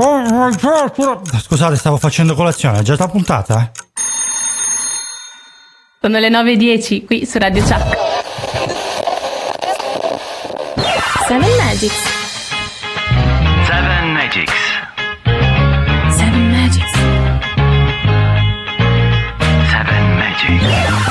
Scusate, stavo facendo colazione, è già la puntata? Sono le 9.10 qui su Radio Chuck. Seven Magics. Seven Magics. Seven Magics. Seven Magics.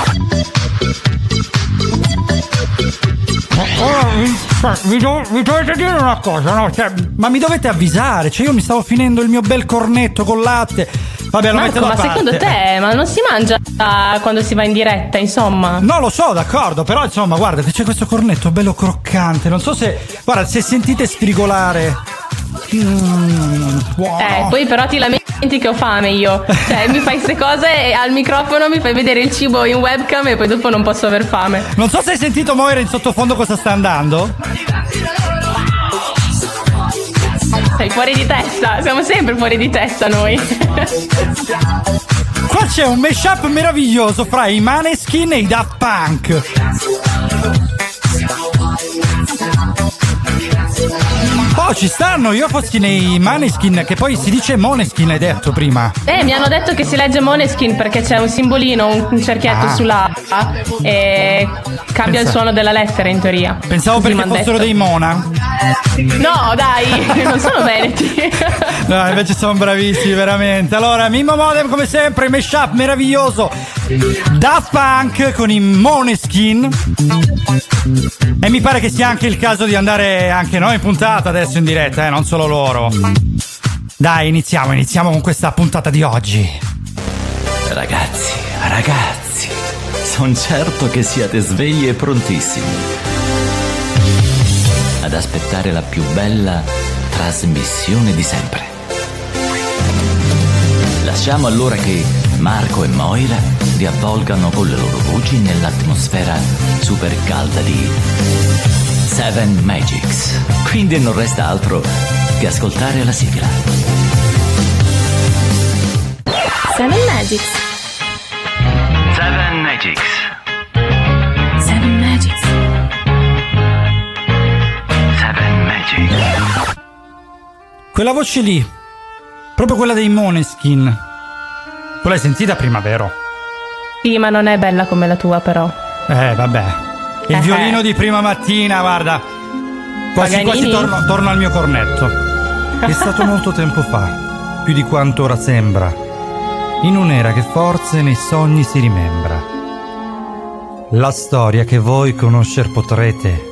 Oh, cioè, vi do- vi dovete dire una cosa, no? Cioè, ma mi dovete avvisare, cioè io mi stavo finendo il mio bel cornetto con latte. Vabbè, lo Marco, ma parte. secondo te, ma non si mangia quando si va in diretta, insomma? No, lo so, d'accordo, però insomma, guardate, c'è questo cornetto bello croccante. Non so se. Guarda, se sentite sfrigolare. Buono. Eh, poi però ti lamenti che ho fame io. Cioè, mi fai queste cose e al microfono mi fai vedere il cibo in webcam e poi dopo non posso aver fame. Non so se hai sentito Moira in sottofondo cosa sta andando. Sei fuori di testa, siamo sempre fuori di testa noi. Qua c'è un mashup meraviglioso fra i Maneskin e i Daft Punk. Oh, ci stanno, io fossi nei Maneskin, che poi si dice Moneskin, hai detto prima. Eh, mi hanno detto che si legge Moneskin perché c'è un simbolino, un, cerchietto Ah. sulla A e cambia il Pensa- suono della lettera in teoria. Pensavo Così perché fossero detto. dei Mona. No, dai, non sono veneti. No, invece sono bravissimi, veramente. Allora, Mimmo Modem, come sempre, mashup meraviglioso. Daft Punk con i Moneskin. E mi pare che sia anche il caso di andare anche noi in puntata adesso in diretta, eh, non solo loro. Dai, iniziamo, iniziamo con questa puntata di oggi. Ragazzi, ragazzi, sono certo che siete svegli e prontissimi ad aspettare la più bella trasmissione di sempre. Lasciamo allora che Marco e Moira vi avvolgano con le loro voci nell'atmosfera super calda di Seven Magics. Quindi non resta altro che ascoltare la sigla. Seven Magics. Seven Magics. Seven Magics. Seven Magics. Quella voce lì, proprio quella dei Moneskin. Tu l'hai sentita prima, vero? Sì, ma non è bella come la tua, però. Eh, vabbè. Il Eh. violino di prima mattina, guarda. Quasi quasi Paganini? torno, torno al mio cornetto. È stato molto tempo fa, più di quanto ora sembra, in un'era che forse nei sogni si rimembra. La storia che voi conoscer potrete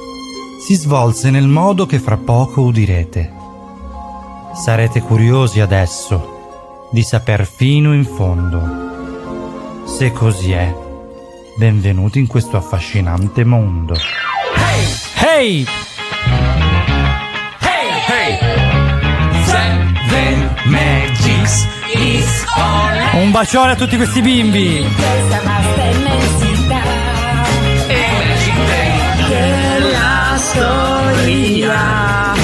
si svolse nel modo che fra poco udirete. Sarete curiosi adesso di saper fino in fondo. Se così è, benvenuti in questo affascinante mondo. Hey! Un bacione a tutti questi bimbi! Questa vasta immensità. Della storia.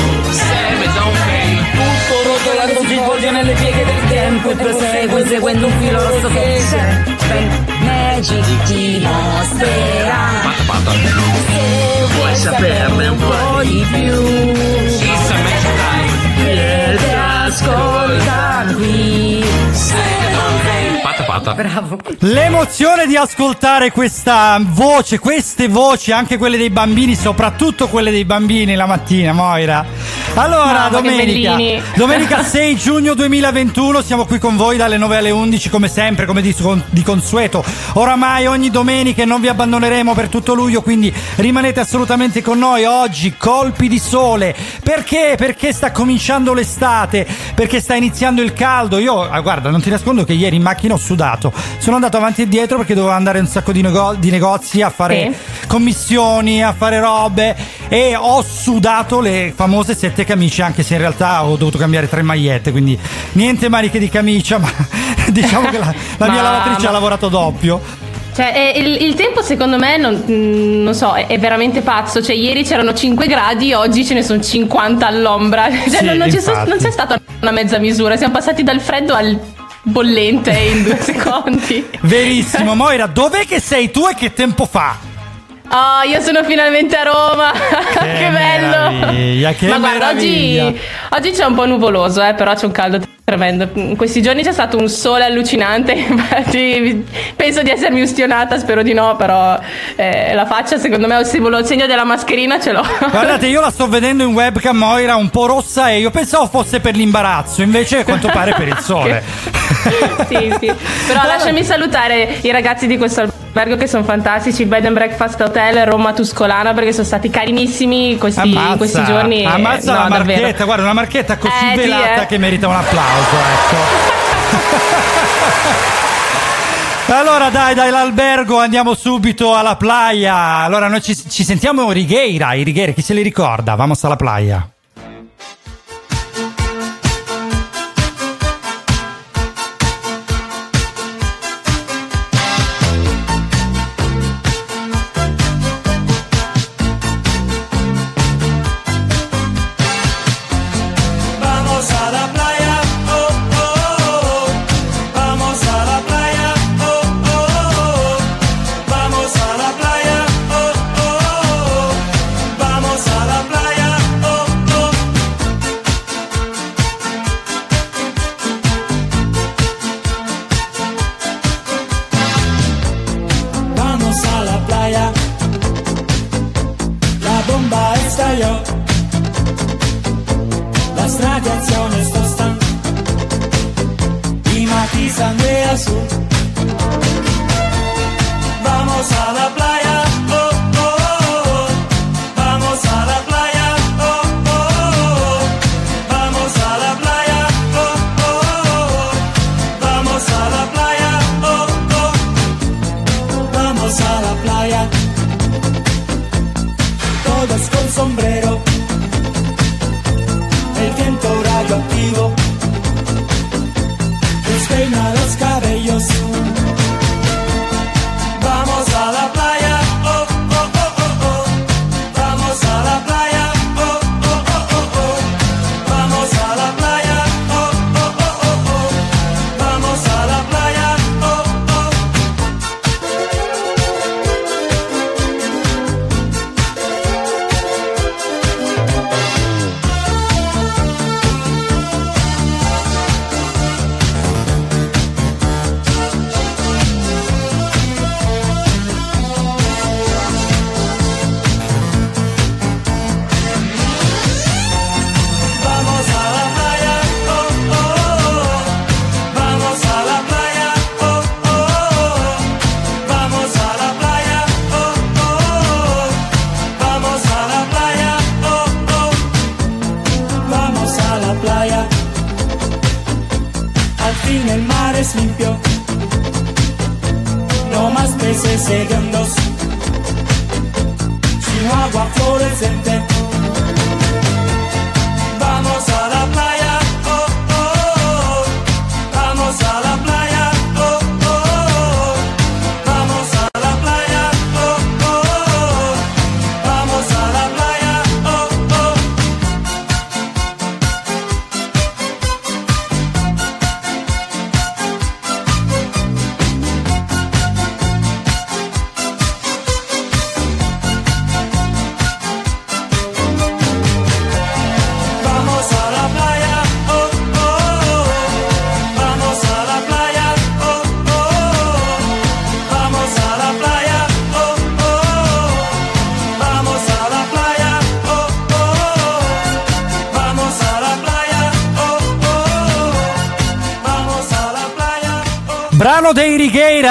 Tutto rotolando si svolge nelle pieghe del tempo e prosegue seguendo un filo rosso che Seven Ti mostrerà. Se vuoi saperne un po' di più, vieni ascolta qui. Bravo. L'emozione di ascoltare questa voce, queste voci, anche quelle dei bambini, soprattutto quelle dei bambini la mattina, Moira. Allora, Mamma, domenica, domenica 6 giugno 2021, siamo qui con voi dalle 9 alle 11 come sempre, come di, di consueto. Oramai ogni domenica e non vi abbandoneremo per tutto luglio, quindi rimanete assolutamente con noi. Oggi colpi di sole. Perché? Perché sta cominciando l'estate, perché sta iniziando il caldo. Io, ah, guarda, non ti nascondo che ieri in macchina ho sudato. Sono andato avanti e dietro perché dovevo andare in un sacco di, nego- di negozi a fare Sì. commissioni, a fare robe e ho sudato le famose sette camicie, anche se in realtà ho dovuto cambiare tre magliette, quindi niente maniche di camicia, ma diciamo che la, la mia Ma- lavatrice ma- ha lavorato doppio. Cioè, eh, il, il tempo secondo me, non, mm, non so, è, è veramente pazzo. Cioè, ieri c'erano 5 gradi, oggi ce ne sono 50 all'ombra. Cioè, Sì, non, non c'è, non c'è stata una mezza misura. Siamo passati dal freddo al bollente in due secondi. Verissimo, Moira, dov'è che sei tu e che tempo fa? Oh, io sono finalmente a Roma. Che, bello. meraviglia, che Ma guarda, oggi, oggi c'è un po' nuvoloso, eh, però c'è un caldo tremendo. In questi giorni c'è stato un sole allucinante. Infatti, penso di essermi ustionata, spero di no, però eh, la faccia, secondo me, il segno della mascherina ce l'ho. Guardate, io la sto vedendo in webcam Moira un po' rossa e io pensavo fosse per l'imbarazzo, invece a quanto pare per il sole. sì, sì. Però lasciami salutare i ragazzi di questo albergo che sono fantastici, Bed and Breakfast Hotel Roma Tuscolana, perché sono stati carinissimi questi, in questi giorni. ammazza No, la marchetta, davvero. guarda, una marchetta così Eh, sì, velata eh. che merita un applauso, ecco. Allora dai, dai, l'albergo andiamo subito alla playa. Allora noi ci, ci sentiamo Righeira, i Righeira, chi se li ricorda? Vamos alla playa.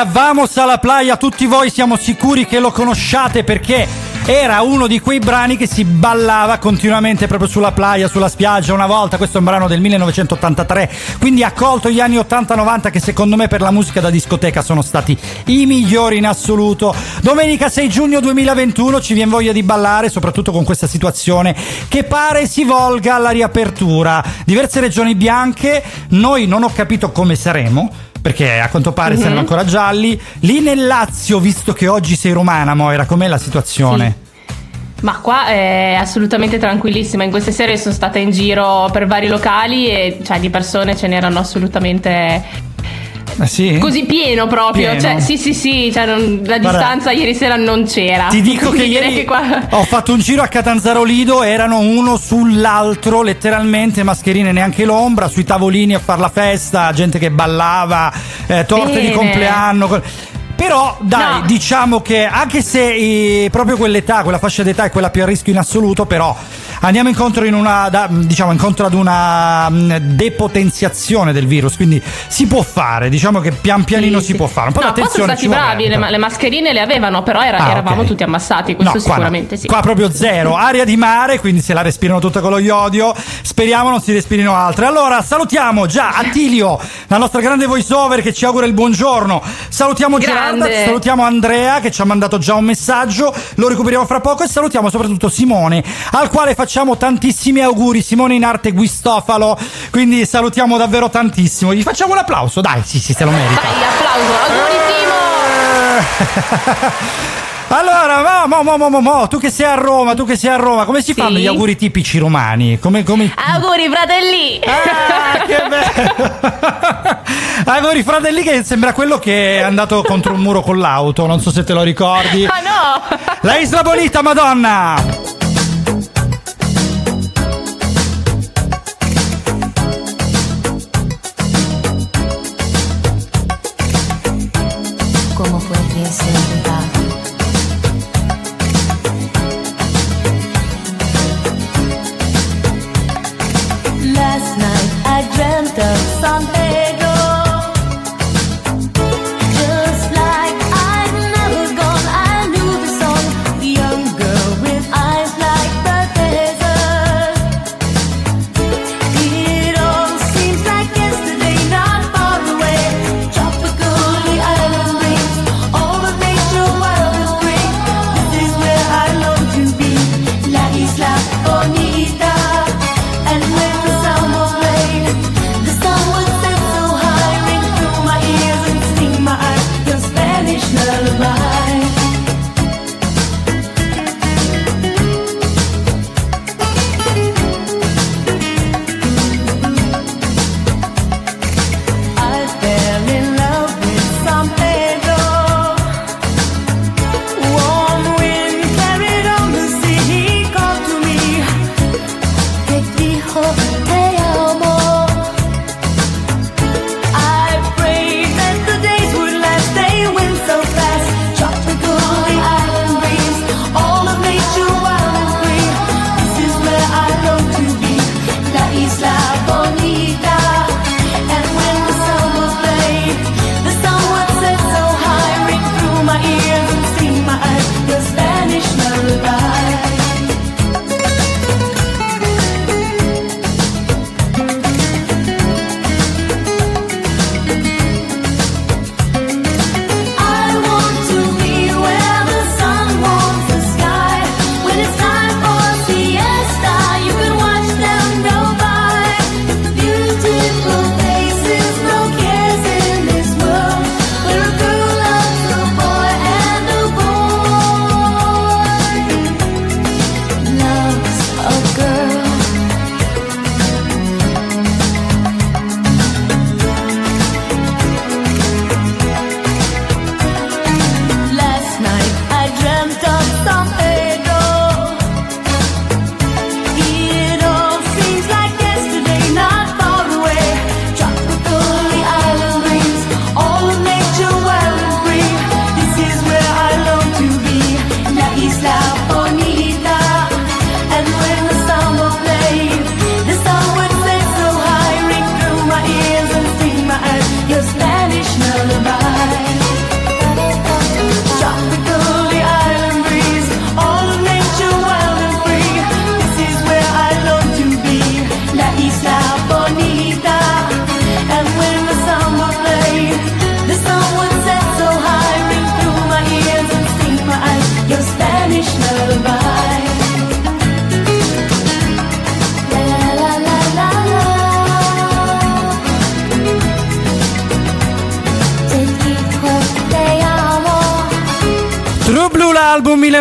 Righeira, Vamos alla playa, tutti voi siamo sicuri che lo conosciate perché era uno di quei brani che si ballava continuamente proprio sulla playa, sulla spiaggia una volta, questo è un brano del 1983, quindi ha colto gli anni 80-90 che secondo me per la musica da discoteca sono stati i migliori in assoluto. Domenica 6 giugno 2021 ci viene voglia di ballare, soprattutto con questa situazione che pare si volga alla riapertura. Diverse regioni bianche, noi non ho capito come saremo perché a quanto pare saranno ancora gialli. Lì nel Lazio, visto che oggi sei romana, Moira, com'è la situazione? Ma qua è assolutamente tranquillissima. In queste sere sono stata in giro per vari locali e cioè, di persone ce n'erano assolutamente Eh sì? Così pieno proprio, Pieno? cioè sì sì sì, cioè, non- la Guarda, distanza ieri sera non c'era. Ti dico che ieri che qua... ho fatto un giro a Catanzaro Lido, erano uno sull'altro, letteralmente, mascherine neanche l'ombra, sui tavolini a far la festa, gente che ballava, eh, torte di Bene. compleanno. col- Però dai, No. diciamo che anche se eh, proprio quell'età, quella fascia d'età è quella più a rischio in assoluto, però andiamo incontro in una da- diciamo incontro ad una mh, depotenziazione del virus, quindi si può fare, diciamo che pian pianino Sì, si sì. può fare. Un po' no, qua sono d'attenzione stati bravi, le, le mascherine le avevano, però era- Ah, eravamo ok. tutti ammassati, questo No, qua no. sicuramente sì. Qua proprio zero, aria di mare, quindi se la respirano tutta con lo iodio, speriamo non si respirino altre. Allora, salutiamo già Attilio, la nostra grande voice over che ci augura il buongiorno. Salutiamo Grande. Gerarda, salutiamo Andrea che ci ha mandato già un messaggio, lo recuperiamo fra poco e salutiamo soprattutto Simone, al quale facciamo tantissimi auguri, Simone in arte Guistofalo, quindi salutiamo davvero tantissimo. Gli facciamo un applauso, dai, sì, sì, se lo merita. Dai, applauso, auguri Timo! Eh. Allora, mo, mo, mo, mo, tu che sei a Roma, tu che sei a Roma, come si fanno gli auguri tipici romani? Come, come... Auguri fratelli! Ah, che bello! auguri fratelli che sembra quello che è andato contro un muro con l'auto, non so se te lo ricordi. Ah no! La Isla Bonita, madonna! dancing.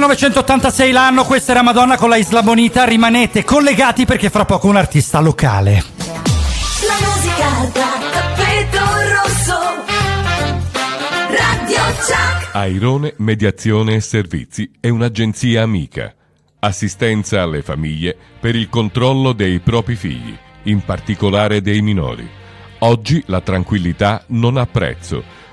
1986 l'anno, questa era Madonna con la Isla Bonita, rimanete collegati perché fra poco un artista locale. La musica da tappeto rosso Airone Mediazione e Servizi è un'agenzia amica. Assistenza alle famiglie per il controllo dei propri figli, in particolare dei minori. Oggi la tranquillità non ha prezzo.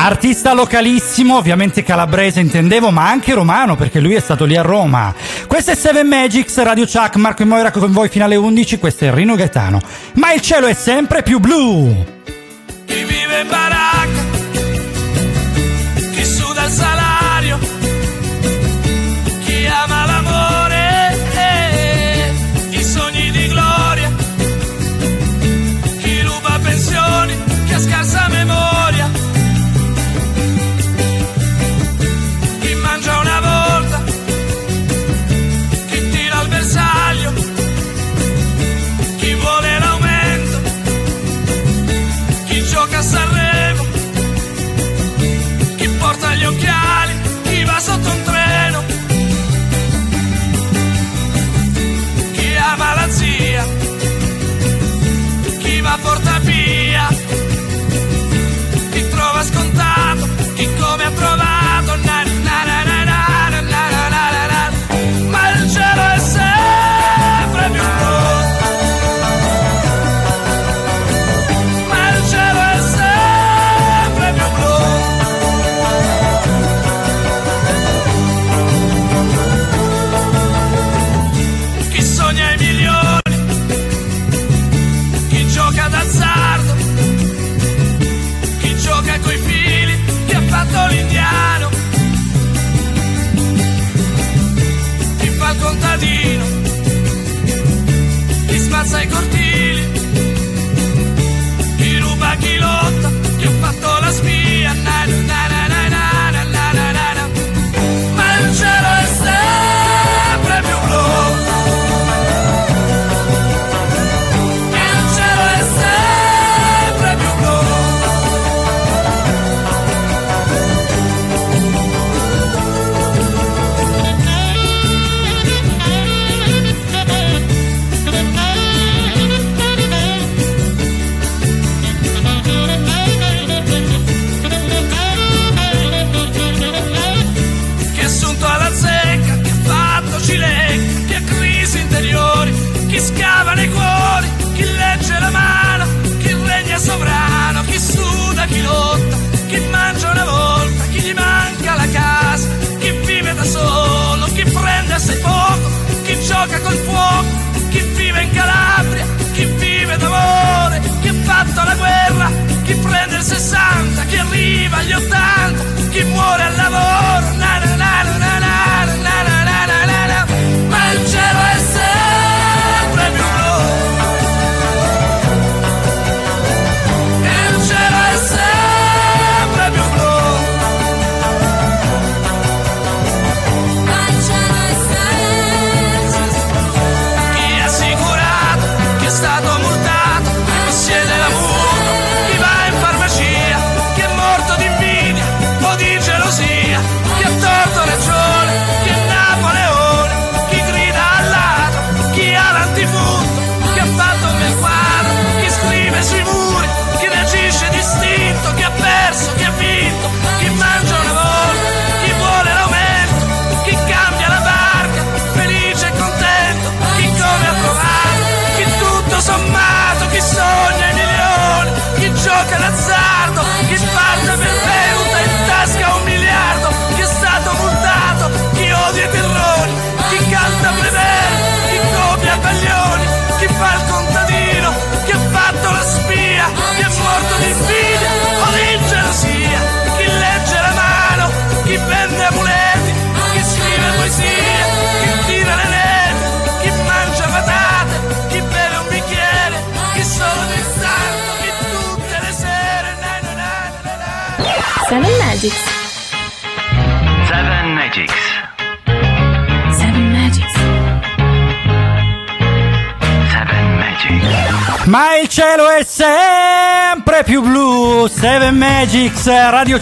Artista localissimo, ovviamente calabrese intendevo, ma anche romano perché lui è stato lì a Roma. Questo è Seven Magics, Radio Chuck, Marco e Moira con voi fino alle 11, questo è Rino Gaetano. Ma il cielo è sempre più blu! Chi vive in baracca,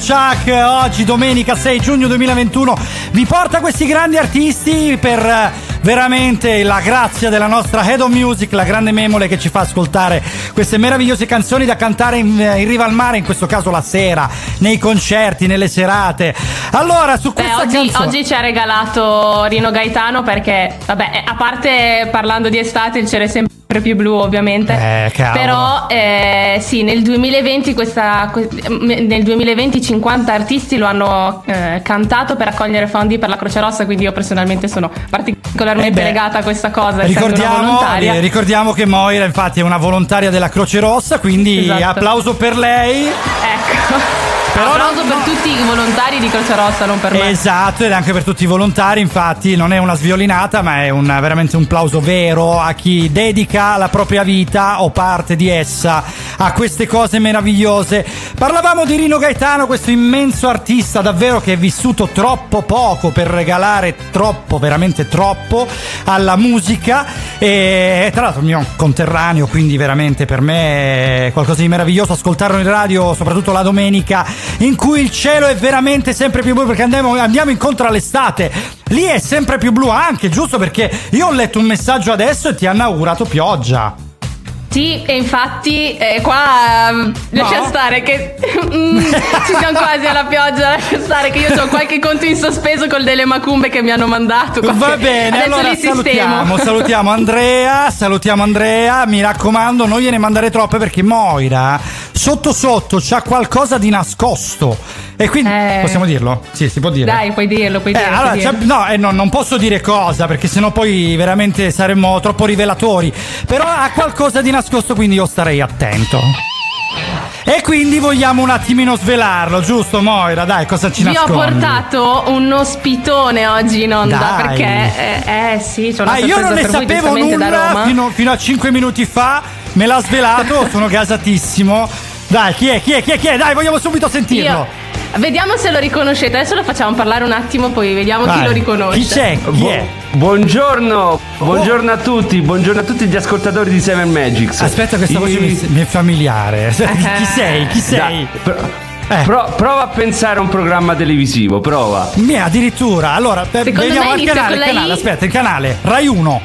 Chuck, oggi domenica 6 giugno 2021 vi porta questi grandi artisti per eh, veramente la grazia della nostra Head of Music, la grande memole che ci fa ascoltare queste meravigliose canzoni da cantare in, eh, in riva al mare, in questo caso la sera, nei concerti, nelle serate. Allora, su Beh, questa oggi, canzone oggi ci ha regalato Rino Gaetano perché, vabbè, eh, a parte parlando di estate, cielo è sempre più blu, ovviamente. Eh. Però, eh, sì, nel 2020, questa, que- nel 2020 50 artisti lo hanno eh, cantato per raccogliere fondi per la Croce Rossa, quindi io personalmente sono particolarmente Eh legata a questa cosa. Ricordiamo, eh, ricordiamo che Moira infatti è una volontaria della Croce Rossa, quindi Esatto. applauso per lei. Ecco. Però Applauso no- per tutti i volontari di Croce Rossa, non per me. Esatto, ed anche per tutti i volontari, infatti non è una sviolinata, ma è un- veramente un plauso vero a chi dedica la propria vita o parte di essa a queste cose meravigliose. Parlavamo di Rino Gaetano, questo immenso artista davvero che è vissuto troppo poco per regalare troppo, veramente troppo alla musica e tra l'altro il mio conterraneo, quindi veramente per me è qualcosa di meraviglioso ascoltarlo in radio, soprattutto la domenica in cui il cielo è veramente sempre più blu perché andiamo, andiamo incontro all'estate. Lì è sempre più blu anche, giusto? Perché io ho letto un messaggio adesso e ti hanno augurato pioggia. Sì, e infatti eh, qua ehm, lascia stare che Mm, ci siamo quasi alla pioggia, lascia stare che io ho qualche conto in sospeso col delle macumbe che mi hanno mandato. Va bene, Adesso allora salutiamo, salutiamo Andrea, salutiamo Andrea, mi raccomando non gliene mandare troppe perché Moira sotto sotto c'ha qualcosa di nascosto e quindi Eh. possiamo dirlo? Sì, si può dire. Dai, puoi dirlo, puoi Eh, dirlo. allora, puoi dirlo. no, eh, no, non posso dire cosa perché sennò poi veramente saremmo troppo rivelatori. Però ha qualcosa di nascosto, quindi io starei attento. E quindi vogliamo un attimino svelarlo, giusto Moira? Dai, cosa ci Vi ho nascondi? portato un ospitone oggi in onda Dai. perché, eh, eh, sì, c'è una Ah, io non ne sapevo nulla fino, fino a 5 minuti fa, me l'ha svelato, sono gasatissimo. Dai, chi è? Chi è? Chi è? Chi è? Dai, vogliamo subito sentirlo. Io- Vediamo se lo riconoscete. Adesso lo facciamo parlare un attimo, poi vediamo chi Vai. lo riconosce. Chi c'è? Chi Bu- è? Buongiorno, buongiorno a tutti, buongiorno a tutti gli ascoltatori di Seven Magics. Aspetta, questa voce I- mi, mi è familiare. Chi sei? Chi sei? Dai, pro- Eh. pro- prova a pensare a un programma televisivo, prova. Mia, addirittura. Allora, Secondo vediamo il inizia canale, il canale, aspetta, il canale. Rai 1.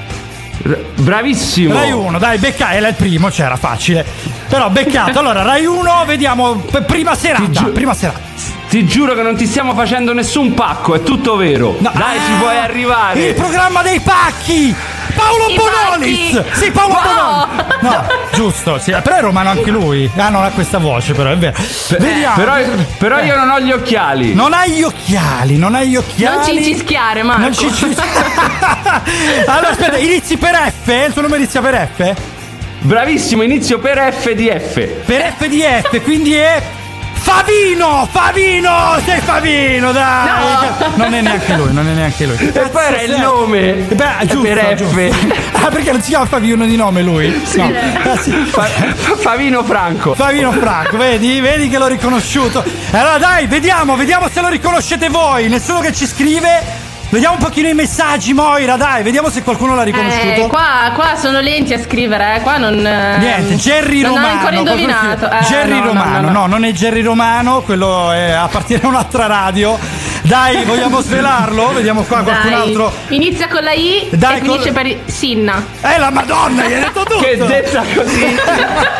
R- bravissimo. Rai 1, dai, becca, era il primo, c'era facile. Però beccato. Allora, Rai 1, vediamo prima serata, giu- prima serata. Ti giuro che non ti stiamo facendo nessun pacco, è tutto vero. No, Dai, ci ah, puoi Il arrivare. programma dei pacchi! Paolo I Bonolis! pacchi! Sì, Paolo Wow! Bonolis! No, giusto, sì, però è romano anche lui. Ah, non ha questa voce, però è vero. Vediamo. Però, però Eh. io non ho gli occhiali. Non hai gli occhiali, non hai gli occhiali. Non ci cischiare, Marco. Non ci ci- allora, aspetta, inizi per F? Il tuo nome inizia per F? Bravissimo, inizio per FDF. Per F di F, quindi è. Favino! Favino! Sei Favino, dai! No. Non è neanche lui, non è neanche lui. E poi era il nome. Beh, giusto, per giusto. F. Ah, perché non si chiama Favino di nome lui? No. Ah, sì. Fa- Favino Franco. Favino Franco, vedi? Vedi che l'ho riconosciuto. Allora dai, vediamo, vediamo se lo riconoscete voi. Nessuno che ci scrive. Vediamo un pochino i messaggi, Moira, dai, vediamo se qualcuno l'ha riconosciuto. Eh, qua, qua sono lenti a scrivere, eh. qua non. eh, Niente, Jerry non Romano. ho ancora indovinato. Eh, Jerry no, no, Romano, no, no, no. non è Jerry Romano, quello è, appartiene a un'altra radio. Dai, vogliamo svelarlo? Vediamo qua qualcun Dai. altro. Inizia con la I Dai, e finisce con- per Sinna. Eh, la Madonna, gli hai detto tutto. Che detta così.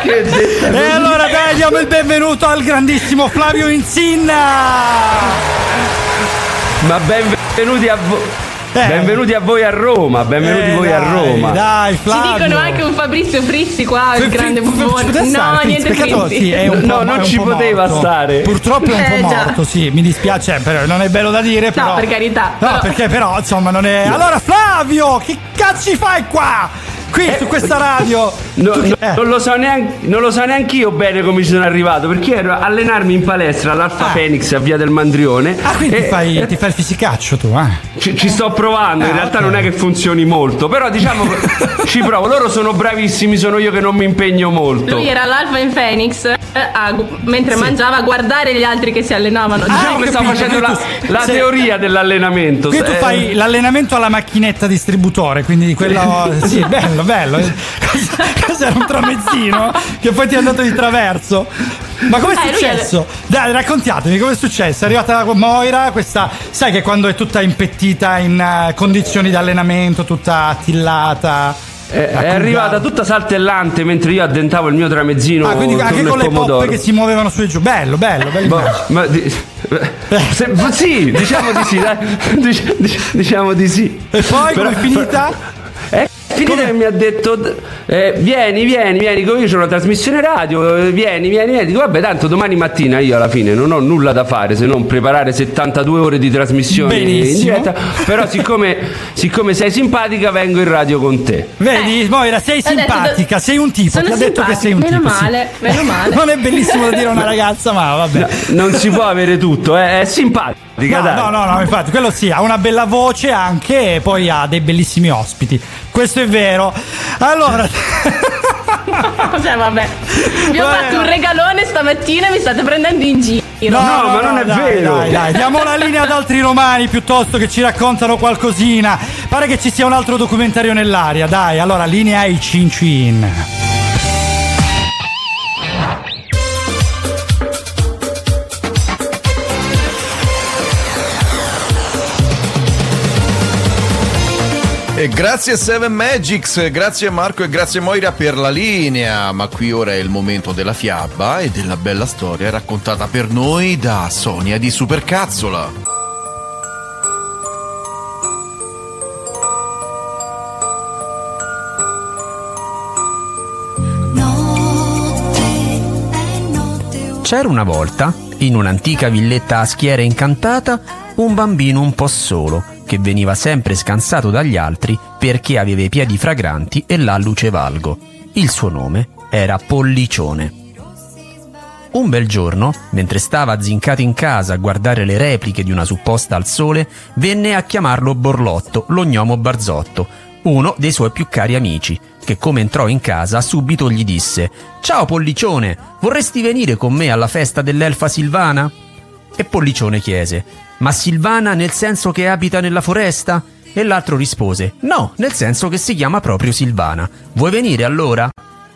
che detta E allora dai, diamo il benvenuto al grandissimo Flavio Insinna. Ma benvenuti a voi. Eh. Benvenuti a voi a Roma, benvenuti Eh, voi a dai, Roma. Dai, Ci Flavio. dicono anche un Fabrizio Frizzi qua, il Fri- grande buffone. ci No, stare, niente Peccato, Frizzi. sì, è un No, po', non è un ci po' poteva morto. stare. Purtroppo è un po' Eh, già. morto, sì, mi dispiace, però non è bello da dire, però. per carità, No, però- perché però, insomma, non è Allora, Flavio, che cazzo ci fai qua? Qui su questa radio. No, Tu eh. non, lo so neanche, non lo so neanche io bene come ci sono arrivato perché ero a allenarmi in palestra all'Alfa Ah. Phoenix a via del Mandrione Ah, quindi e- ti fai, ti fai il fisicaccio tu, eh? Ci, ci sto provando, in Ah, realtà non è che funzioni molto, però diciamo ci provo, loro sono bravissimi, sono io che non mi impegno molto. Lui era l'alfa in Phoenix eh, a mentre mangiava a guardare gli altri che si allenavano. Diciamo Ah, che ho sta capito, facendo la, la sì. teoria dell'allenamento. Qui tu Eh, fai l'allenamento alla macchinetta distributore, quindi di quello. Sì, bello, bello. Cos'era un tramezzino che poi ti è andato di traverso? Ma com'è Eh, successo? Dai, raccontatemi com'è successo. È arrivata Moira, questa. Sai che quando è tutta impettita in eh, condizioni di allenamento, tutta attillata. È, è arrivata tutta saltellante mentre io addentavo il mio tramezzino. Ah, quindi anche e con le pomodoro. poppe che si muovevano su e giù. Bello, bello, bello. Boh, ma di- se- sì, diciamo di sì, dai. Dic- dic- diciamo di sì. E poi Però- com'è finita? È finita che mi ha detto eh, vieni, vieni, vieni, io c'ho una trasmissione radio, eh, vieni, vieni, vieni. Dico, vabbè, tanto domani mattina io alla fine non ho nulla da fare se non preparare 72 ore di trasmissione in Benissimo. diretta. Però siccome, siccome sei simpatica vengo in radio con te. Vedi, Moira, sei simpatica, sei un tipo. sono Ti ha detto che sei un meno tipo. sì. male, meno male. Non è bellissimo da dire a una ragazza, ma vabbè. Non si può avere tutto, eh, è simpatica, No, dai. no, no, no, infatti, quello sì, ha una bella voce anche e poi ha dei bellissimi ospiti. Questo è vero. Allora, Cioè, vabbè. Vi ho Vabbè, fatto no. un regalone stamattina e mi state prendendo in giro. No, ma non è dai, vero. Dai, dai, diamo la linea ad altri romani piuttosto che ci raccontano qualcosina. Pare che ci sia un altro documentario nell'aria, dai. Allora, linea ai Cin E grazie Seven Magics, grazie Marco e grazie Moira per la linea, ma qui ora è il momento della fiaba e della bella storia raccontata per noi da Sonia di Supercazzola. C'era una volta, in un'antica villetta a schiera incantata, un bambino un po' solo, che veniva sempre scansato dagli altri perché aveva i piedi fragranti e l'alluce valgo. Il suo nome era Pollicione. Un bel giorno, mentre stava zincato in casa a guardare le repliche di una supposta al sole, venne a chiamarlo Borlotto, lo gnomo Barzotto, uno dei suoi più cari amici, che come entrò in casa subito gli disse Ciao Pollicione, vorresti venire con me alla festa dell'elfa Silvana? E Pollicione chiese Ma Silvana nel senso che abita nella foresta? E l'altro rispose No, nel senso che si chiama proprio Silvana. Vuoi venire allora?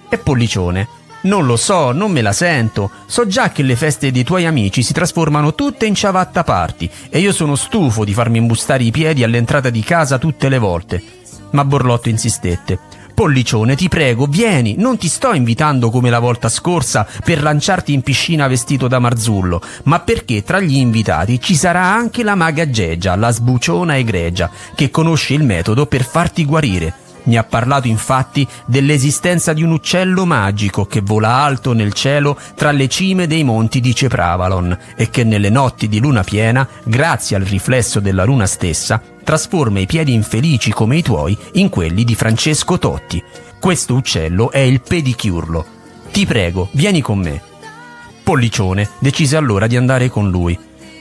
E Pollicione non lo so, non me la sento. So già che le feste dei tuoi amici si trasformano tutte in ciabatta party e io sono stufo di farmi imbustare i piedi all'entrata di casa tutte le volte. Ma Borlotto insistette. Pollicione, ti prego, vieni, non ti sto invitando come la volta scorsa per lanciarti in piscina vestito da Marzullo, ma perché tra gli invitati ci sarà anche la maga Gegia, la sbuciona egregia, che conosce il metodo per farti guarire. Mi ha parlato infatti dell'esistenza di un uccello magico che vola alto nel cielo tra le cime dei monti di Cepravalon e che nelle notti di luna piena, grazie al riflesso della luna stessa, trasforma i piedi infelici come i tuoi in quelli di Francesco Totti. Questo uccello è il pedicurlo. Ti prego, vieni con me. Pollicione decise allora di andare con lui.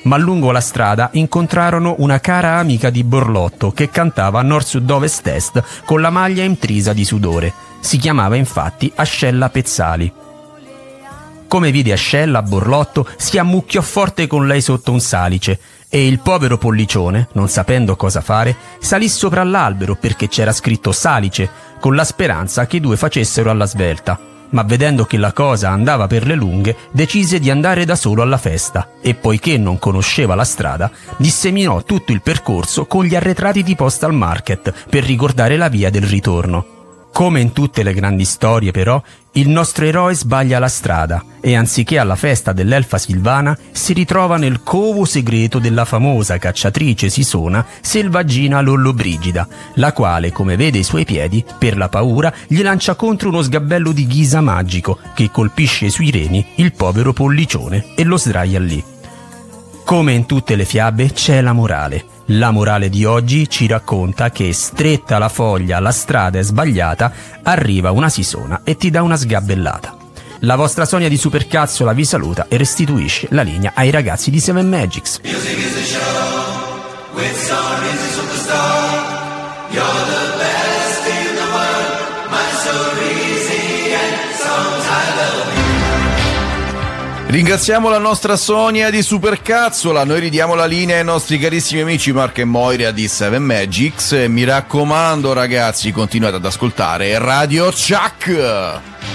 Ma lungo la strada incontrarono una cara amica di Borlotto che cantava a nord-sud-ovest-est con la maglia intrisa di sudore. Si chiamava infatti Ascella Pezzali. Come vide Ascella, Borlotto si ammucchiò forte con lei sotto un salice e il povero pollicione, non sapendo cosa fare, salì sopra l'albero perché c'era scritto salice, con la speranza che i due facessero alla svelta. Ma vedendo che la cosa andava per le lunghe, decise di andare da solo alla festa e poiché non conosceva la strada, disseminò tutto il percorso con gli arretrati di Postal Market per ricordare la via del ritorno. Come in tutte le grandi storie, però, il nostro eroe sbaglia la strada e anziché alla festa dell'elfa Silvana si ritrova nel covo segreto della famosa cacciatrice Sisona Selvaggina Lollobrigida, la quale, come vede i suoi piedi, per la paura gli lancia contro uno sgabello di ghisa magico che colpisce sui reni il povero pollicione e lo sdraia lì. Come in tutte le fiabe c'è la morale. La morale di oggi ci racconta che stretta la foglia, la strada è sbagliata, arriva una sisona e ti dà una sgabellata. La vostra Sonia di Supercazzola vi saluta e restituisce la linea ai ragazzi di Seven Magics. with Sorrisi Superstar. You're the Ringraziamo la nostra Sonia di Supercazzola, noi ridiamo la linea ai nostri carissimi amici Marco e Moira di Seven Magics. Mi raccomando ragazzi, continuate ad ascoltare Radio Chuck.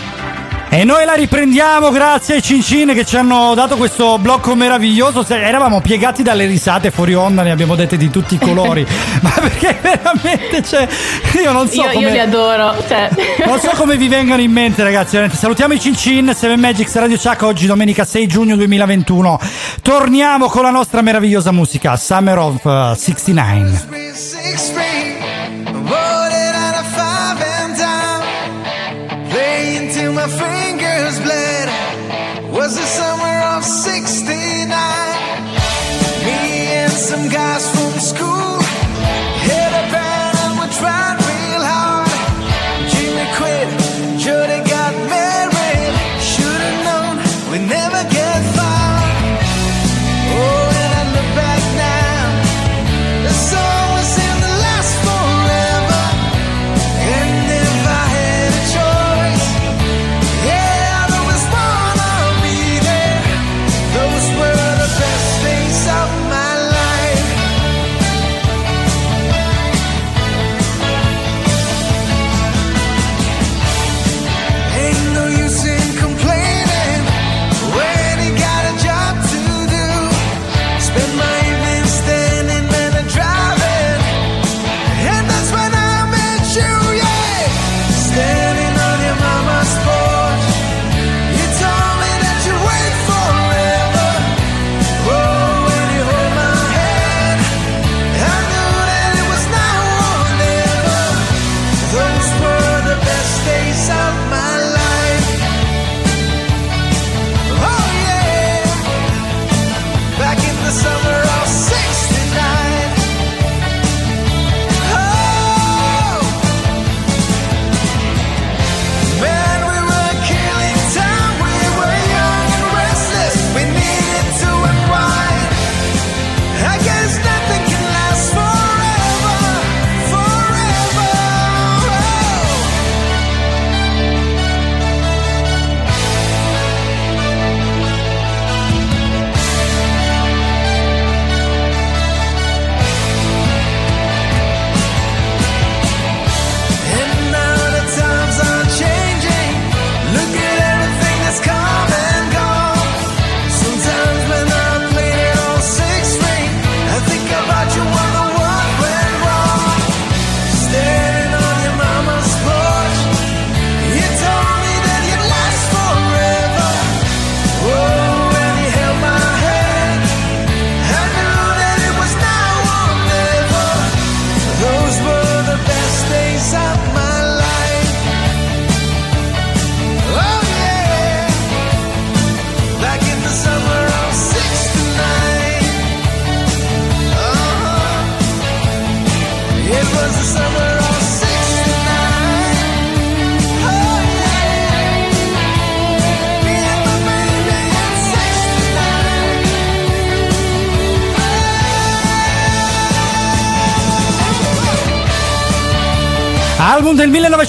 E noi la riprendiamo grazie ai Cincin che ci hanno dato questo blocco meraviglioso. Se- Eravamo piegati dalle risate fuori onda, ne abbiamo dette di tutti i colori. Ma perché veramente c'è. Io non so io, come. io li adoro. Cioè. Non so come vi vengano in mente, ragazzi. Salutiamo i Cincin, Seven Magics Radio Chuck. Oggi, domenica 6 giugno 2021. Torniamo con la nostra meravigliosa musica, Summer of uh, 69. Six feet, Was the summer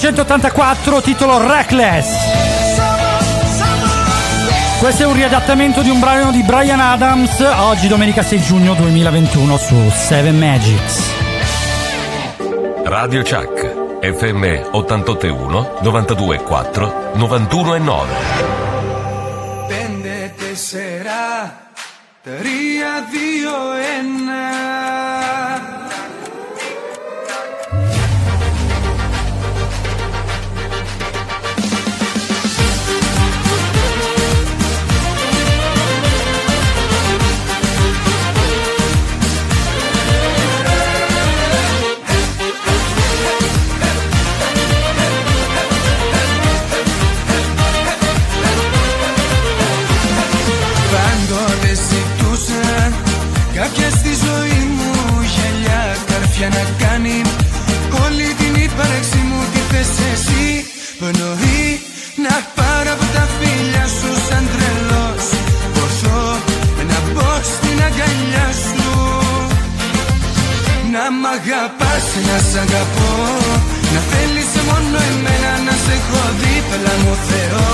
1984, titolo Reckless. Questo è un riadattamento di un brano di Brian Adams, oggi domenica 6 giugno 2021 su 7 Magics. Radio Chuck, FM 881 924 91 e 9. Καρφιά να κάνει Όλη την ύπαρξη μου τη θες εσύ Πνοή να πάρω από τα φίλια σου σαν τρελός. Ποσό να μπω στην αγκαλιά σου. Μ' αγαπάς, να σ' αγαπώ. Να θέλεις μόνο εμένα να σε έχω δίπλα μου Θεό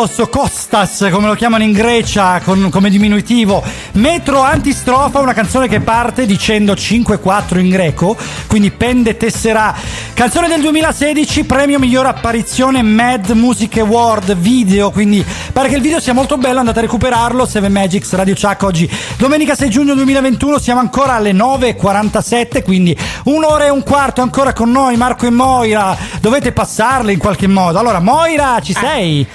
O Costas, come lo chiamano in Grecia, con- come diminutivo. Metro Antistrofa, una canzone che parte dicendo 5-4 in greco, quindi pende tessera. Canzone del 2016, premio miglior apparizione Mad Music Award video, quindi pare che il video sia molto bello, andate a recuperarlo, 7 Magics Radio Chuck oggi, domenica 6 giugno 2021, siamo ancora alle 9.47, quindi un'ora e un quarto ancora con noi, Marco e Moira, dovete passarle in qualche modo. Allora, Moira, ci sei?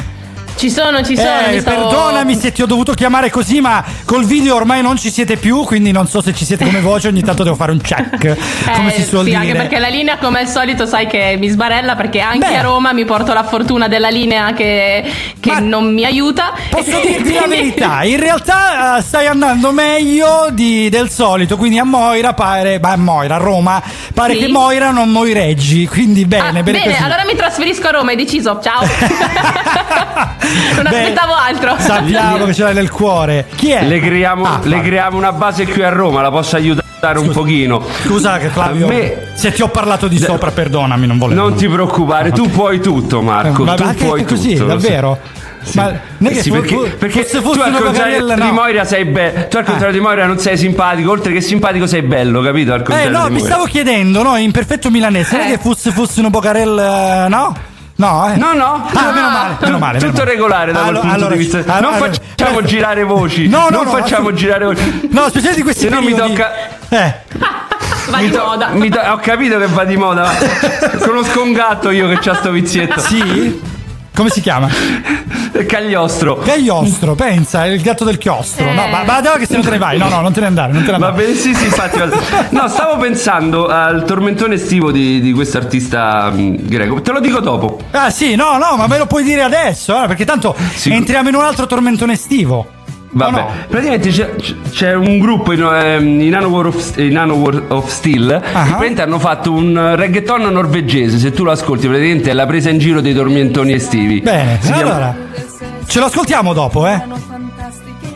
Ci sono, ci sono. Eh, stavo- Perdonami se ti ho dovuto chiamare così, ma col video ormai non ci siete più, quindi non so se ci siete come voce, ogni tanto devo fare un check, come Eh, si suol sì, dire. anche perché la linea, come al solito, sai che mi sbarella perché anche Beh. a Roma mi porto la fortuna della linea che, che non mi aiuta. Posso dirti la verità, in realtà eh, stai andando meglio di- del solito, quindi a Moira pare, beh, a Moira, a Roma, pare Sì. che Moira non moireggi, quindi bene, Ah, bene, bene, allora mi trasferisco a Roma, hai deciso. Ciao. non Beh, aspettavo altro. Sappiamo che ce l'hai nel cuore. Chi è? Le creiamo, Ah, le creiamo una base qui a Roma, la posso aiutare un pochino. Scusa che Flavio, A me- se ti ho parlato di sopra, perdonami, non volevo. Non ti preoccupare, tu puoi tutto, Marco. Ma tu anche puoi così, tutto. davvero? Sì. Ma che Sì, perché, perché fosse tu al una contrario bagarella, di no. Moira sei bello. Tu al contrario di Moira non sei simpatico, oltre che simpatico sei bello, capito? Al Eh contrario no, di mi stavo chiedendo, no, in perfetto milanese, non è che fosse, fosse una Bocarella, no? No, eh. No, no, Ah, meno male, meno male. meno tutto male. regolare da quel Allora- punto allora- di vista. allora- non facciamo eh, girare voci. No, no, non no, facciamo assolut- girare voci. No, specialmente di questi Se no mi tocca. Eh, Va di moda. mi to- ho capito che va di moda. Conosco un gatto io che c'ha sto vizietto. sì? Come si chiama? Cagliostro. Gagliostro, pensa, è il gatto del chiostro. No, ma ma no, che se non te ne vai. No, no, non te ne andare, non te ne Va andare. bene, sì, sì, infatti. No, stavo pensando al tormentone estivo di, di questo artista mh, greco. Te lo dico dopo. Ah, sì, no, no, ma me lo puoi dire adesso, eh, perché tanto Sì. entriamo in un altro tormentone estivo. Vabbè, no? praticamente c'è, c'è un gruppo in, ehm, in Nanowar of, in Nanowar of Steel che praticamente hanno fatto un reggaeton norvegese. Se tu lo ascolti, praticamente è la presa in giro dei tormentoni estivi. Bene, Si chiama- allora ce lo ascoltiamo dopo, eh?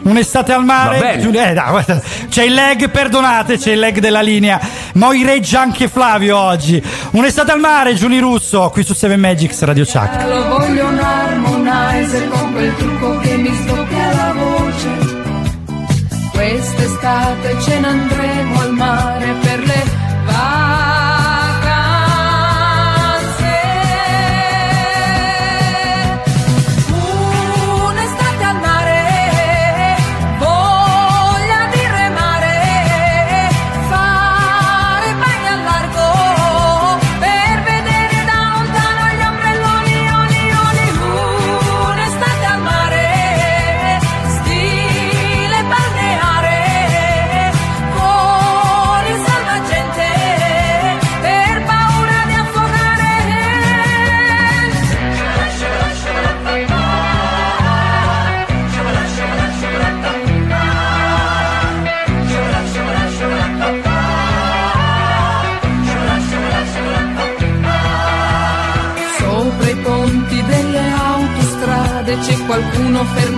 Un'estate al mare. Giulia- eh, dai, guarda, c'è il lag, perdonate, c'è il lag della linea. Moireggia anche Flavio oggi. Un'estate al mare, Giuni Russo, qui su 7 Magics Radio Chuck. Lo voglio laser con quel trucco che mi voce. Quest'estate ce ne andremo al mare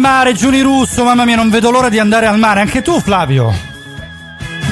Al mare, Giuni Russo, mamma mia, non vedo l'ora di andare al mare. Anche tu, Flavio.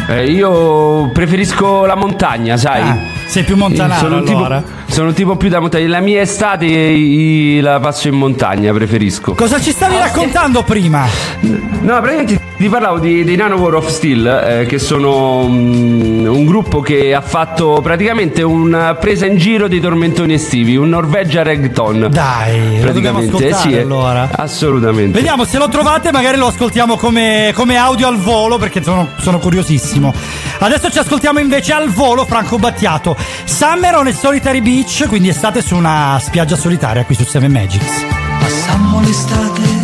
Eh, io preferisco la montagna, sai. Ah, sei più montanaro, Sono un tipo- allora. sono un tipo più da montagna. La mia estate eh, la passo in montagna, preferisco. Cosa ci stavi raccontando prima? No, praticamente ti parlavo di, dei Nano War of Steel, eh, che sono mm, un gruppo che ha fatto praticamente una presa in giro dei tormentoni estivi, un Norvegia reggaeton. Dai, lo dobbiamo ascoltare, sì, eh, allora. Assolutamente. Vediamo se lo trovate, magari lo ascoltiamo come, come audio al volo perché sono, sono curiosissimo. Adesso ci ascoltiamo invece al volo Franco Battiato. Summer on a Solitary Beach, quindi estate su una spiaggia solitaria qui su Seven Magics. Passammo l'estate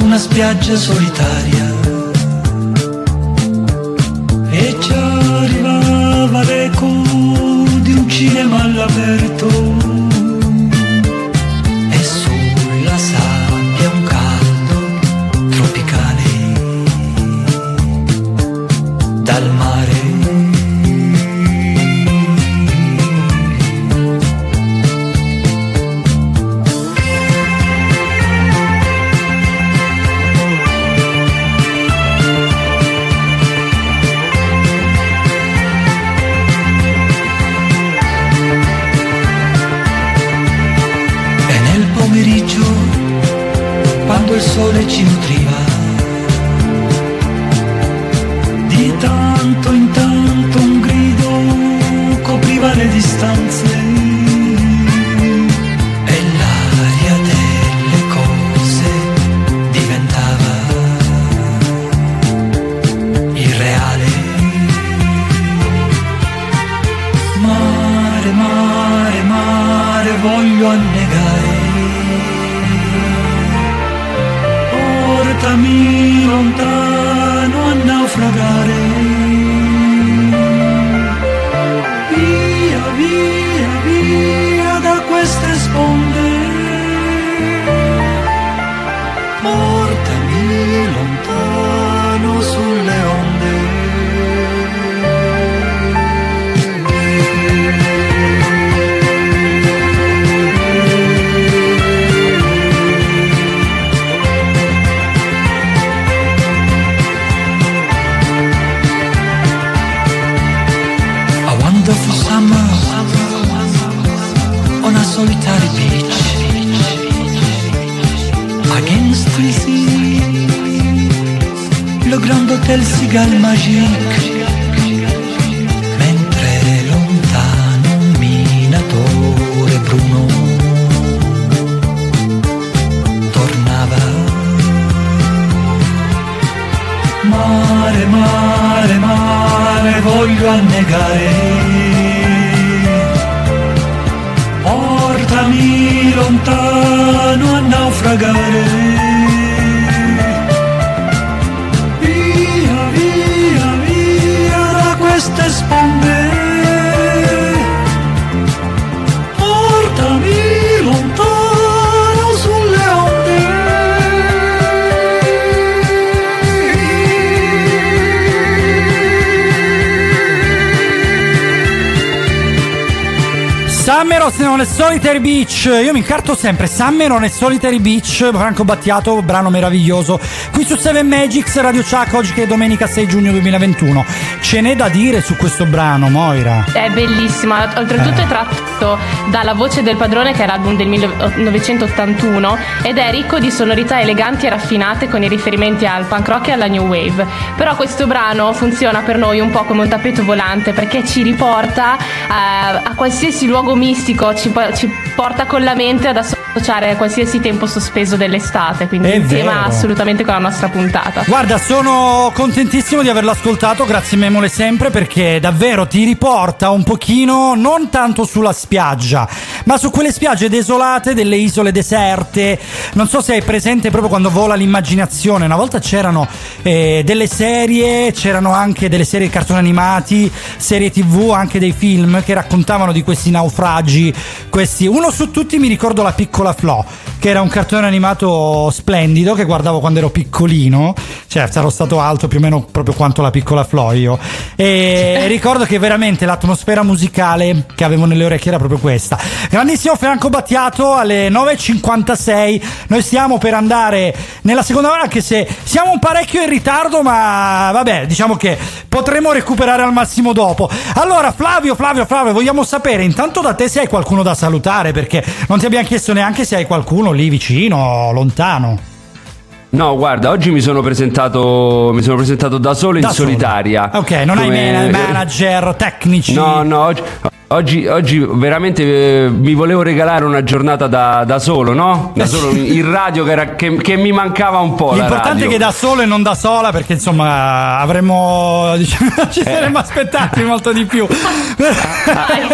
su una spiaggia solitaria. E ci arrivava l'eco di un cinema all'aperto il Against the sea Le Grand Hotel Sigal Magique Mentre lontano un minatore bruno Tornava. Mare, mare, mare, voglio annegare lontano a naufragare. Summer on a Solitary Beach. Io mi incarto sempre. Summer on a Solitary Beach. Franco Battiato, brano meraviglioso. Qui su 7 Magics, Radio Chuck, oggi che è domenica 6 giugno 2021. Ce n'è da dire su questo brano, Moira. È bellissima, oltretutto Eh. è tratto dalla Voce del Padrone che è l'album del 1981 ed è ricco di sonorità eleganti e raffinate con i riferimenti al punk rock e alla new wave. Però questo brano funziona per noi un po' come un tappeto volante perché ci riporta a, a qualsiasi luogo mistico, ci, ci porta con la mente ad associare a qualsiasi tempo sospeso dell'estate, quindi È tema vero. assolutamente con la nostra puntata. Guarda, sono contentissimo di averlo ascoltato, grazie Memole sempre, perché davvero ti riporta un pochino, non tanto sulla spiaggia, ma su quelle spiagge desolate delle isole deserte. Non so se hai presente proprio quando vola l'immaginazione. Una volta c'erano eh, delle serie, c'erano anche delle serie di cartoni animati, serie tv, anche dei film che raccontavano di questi naufragi. Questi. Uno su tutti mi ricordo la piccola the floor. Che era un cartone animato splendido che guardavo quando ero piccolino. Cioè, sarò stato alto più o meno proprio quanto la piccola Flo io. E ricordo che veramente l'atmosfera musicale che avevo nelle orecchie era proprio questa. Grandissimo Franco Battiato alle 9.56. Noi stiamo per andare nella seconda ora, anche se siamo un parecchio in ritardo, ma vabbè, diciamo che potremo recuperare al massimo dopo. Allora, Flavio, Flavio, Flavio, vogliamo sapere intanto da te se hai qualcuno da salutare, perché non ti abbiamo chiesto neanche se hai qualcuno lì vicino, lontano. No, guarda, oggi mi sono presentato, mi sono presentato da solo in Da solo. solitaria. Ok, non hai Come- man- manager, tecnici. No, no, oggi, oggi, oggi veramente eh, mi volevo regalare una giornata da, da solo, no? Da solo in radio che, era- che- che mi mancava un po'. L'importante è che da solo e non da sola, perché insomma avremmo. Diciamo, ci saremmo aspettati molto di più.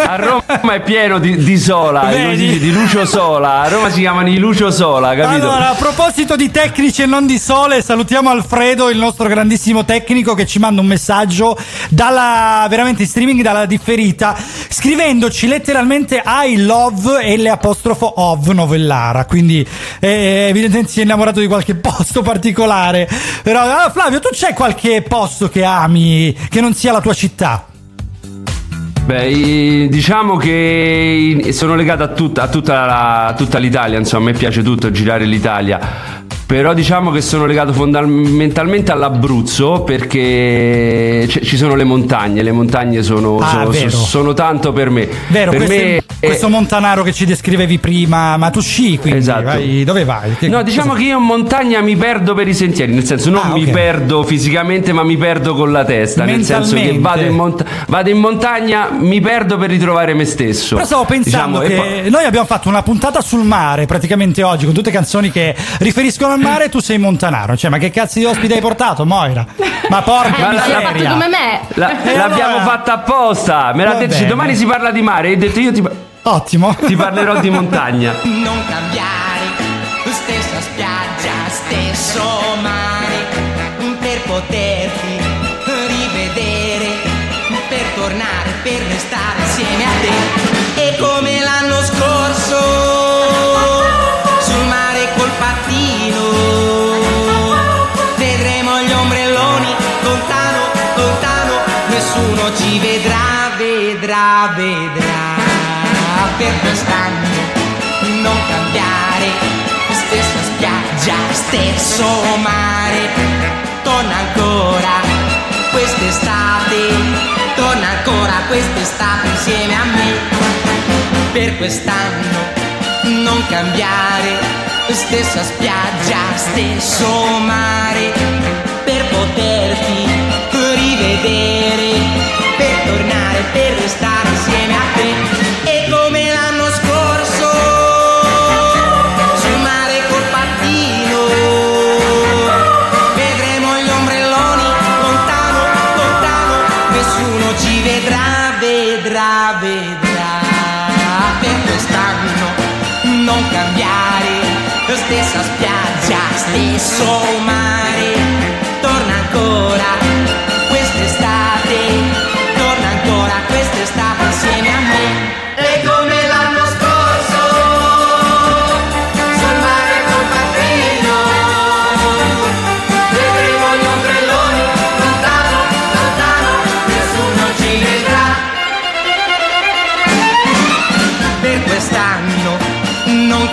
A Roma è pieno di, di sola, di, di Lucio Sola. A Roma si chiamano i Lucio Sola, capito? Allora, a proposito di tecnici e non di sole, salutiamo Alfredo, il nostro grandissimo tecnico, che ci manda un messaggio dalla veramente in streaming dalla differita, scrivendoci letteralmente I love le apostrofo of novellara. Quindi, eh, evidentemente si è innamorato di qualche posto particolare. Però, ah, Flavio, tu c'è qualche posto che ami che non sia la tua città? Beh, diciamo che sono legato a tutta, a tutta la- a tutta l'Italia, insomma, a me piace tutto girare l'Italia. Però diciamo che sono legato fondamentalmente all'Abruzzo perché c- ci sono le montagne, le montagne sono, Ah, sono- sono tanto per me. Vero, per questo, me questo montanaro che ci descrivevi prima, ma tu sci quindi Esatto. vai- dove vai? Che- No, diciamo che io in montagna mi perdo per i sentieri, nel senso non Ah, mi ok. perdo fisicamente, ma mi perdo con la testa, nel senso che vado in, mont- vado in montagna, mi perdo per ritrovare me stesso. Però stavo pensando Diciamo, che poi- noi abbiamo fatto una puntata sul mare praticamente oggi con tutte canzoni che riferiscono al mare e tu sei montanaro. Cioè, ma che cazzo di ospite hai portato, Moira? Ma porca fatto miseria. come me. La- l'abbiamo allora- fatta apposta. Me l'ha detto, bene. domani si parla di mare. E ho detto io ti, Ottimo. ti parlerò di montagna. Non cambiare, stessa spiaggia, stesso mare, per poterti rivedere, per tornare, per restare insieme a te. Vedrà, vedrà. Per quest'anno non cambiare, stessa spiaggia, stesso mare, torna ancora quest'estate, torna ancora quest'estate insieme a me. per quest'anno non cambiare stessa spiaggia, stesso mare per poterti rivedere, tornare, per restare insieme a te. E come l'anno scorso sul mare col pattino vedremo gli ombrelloni lontano, lontano, nessuno ci vedrà, vedrà, vedrà. Per quest'anno non cambiare stessa spiaggia, stesso mare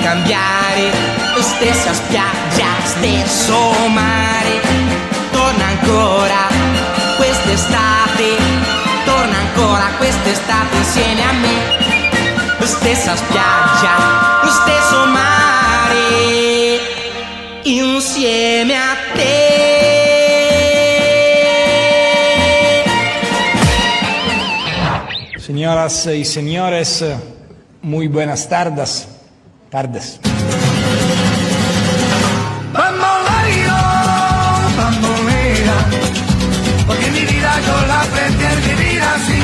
cambiare. Stessa spiaggia, stesso mare. Torna ancora quest'estate torna ancora quest'estate insieme a me. Stessa spiaggia, stesso mare insieme a te. Señoras y señores, muy buenas tardes. Tardes. Bamboleo, bambolea, porque mi vida yo la aprendí a vivir así.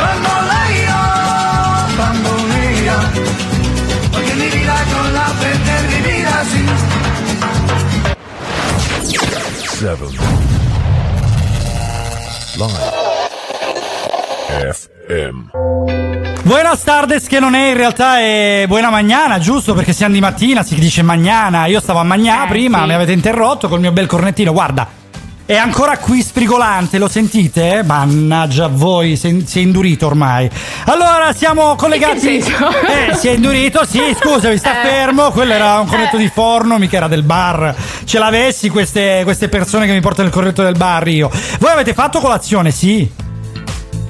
Bamboleo, bambolea, porque mi vida yo la aprendí a vivir así. Seven. Live. FM. Buenas tardes che non è in realtà è buona magnana, giusto? Perché siamo di mattina, si dice magnana. Io stavo a magnà prima, mi avete interrotto col mio bel cornettino. Guarda, è ancora qui sprigolante, lo sentite? Mannaggia a voi, si è, indurito ormai. Allora, siamo collegati. Eh, si è indurito, sì, scusami, sta Eh. fermo. Quello era un cornetto di forno, mica era del bar. Ce l'avessi queste, queste persone che mi portano il cornetto del bar io. Voi avete fatto colazione, sì?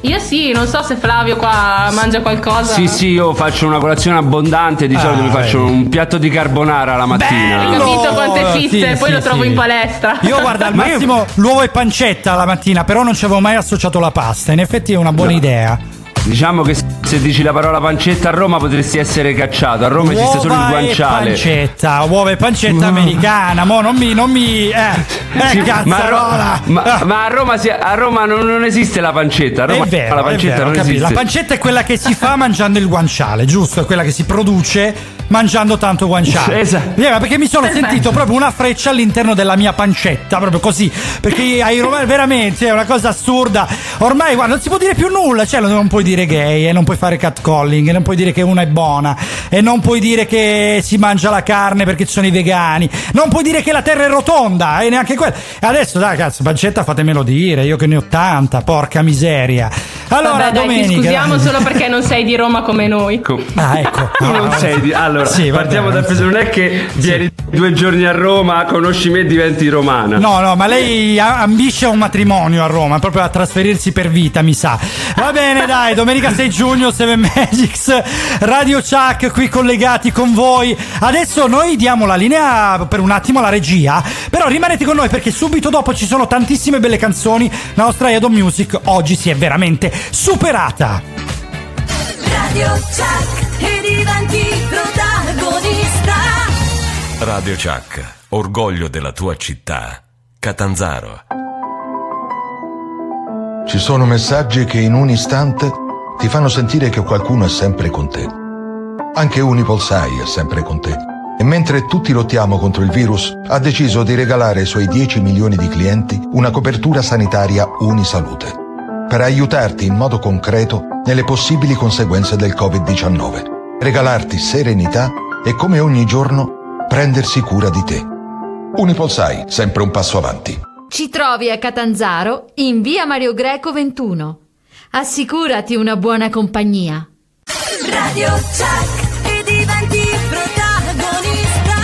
Io sì, non so se Flavio qua mangia qualcosa. Sì, sì, io faccio una colazione abbondante, di Ah, solito mi faccio un piatto di carbonara la mattina. Hai capito quante Sì, fisse, poi sì, lo trovo sì. in palestra. Io guarda al Ma io- massimo l'uovo e pancetta la mattina, però non ci avevo mai associato la pasta. In effetti è una buona No. idea. Diciamo che se dici la parola pancetta a Roma potresti essere cacciato. A Roma esiste solo il Uova e guanciale. pancetta, uova e pancetta americana. Mo non mi, non mi. Eh, eh Sì, ma, a Ro- cazzarola. ma- ma a Roma, si- a Roma non, non esiste la pancetta. A Roma è vero, la è pancetta vero, non capito. esiste. La pancetta è quella che si fa mangiando il guanciale, giusto? È quella che si produce mangiando tanto guanciale. Esatto. Eh, ma perché mi sono sentito proprio una freccia all'interno della mia pancetta, proprio così. Perché ai romani veramente è una cosa assurda. Ormai, guarda, non si può dire più nulla. Cioè, non puoi dire gay, e non puoi fare catcalling, non puoi dire che una è buona, e non puoi dire che si mangia la carne perché ci sono i vegani, non puoi dire che la terra è rotonda, e neanche quello. Adesso, dai, cazzo, pancetta, fatemelo dire, io che ne ho tanta, porca miseria. Allora, Vabbè, dai, domenica. ti scusiamo dai. solo perché non sei di Roma come noi. Ah, ecco. Non sei di- Allora, Sì, partiamo dal presupposto non è che vieni due giorni a Roma, conosci me e diventi romana. No, no, ma lei ambisce a un matrimonio a Roma, proprio a trasferirsi per vita, mi sa. Va bene, dai, domenica 6 giugno, 7 Magics, Radio Chuck qui collegati con voi. Adesso noi diamo la linea per un attimo alla regia, però rimanete con noi perché subito dopo ci sono tantissime belle canzoni. La nostra Edo Music oggi si è veramente superata. Radio Chuck e diventi protagonista. Radio Chuck, orgoglio della tua città. Catanzaro. Ci sono messaggi che in un istante ti fanno sentire che qualcuno è sempre con te. Anche Unipolsai è sempre con te. E mentre tutti lottiamo contro il virus, ha deciso di regalare ai suoi 10 milioni di clienti una copertura sanitaria Unisalute. Per aiutarti in modo concreto nelle possibili conseguenze del Covid-19. Regalarti serenità e come ogni giorno prendersi cura di te. Unipolsai, sempre un passo avanti. Ci trovi a Catanzaro in via Mario Greco 21. Assicurati una buona compagnia. Radio Chuck e diventi protagonista.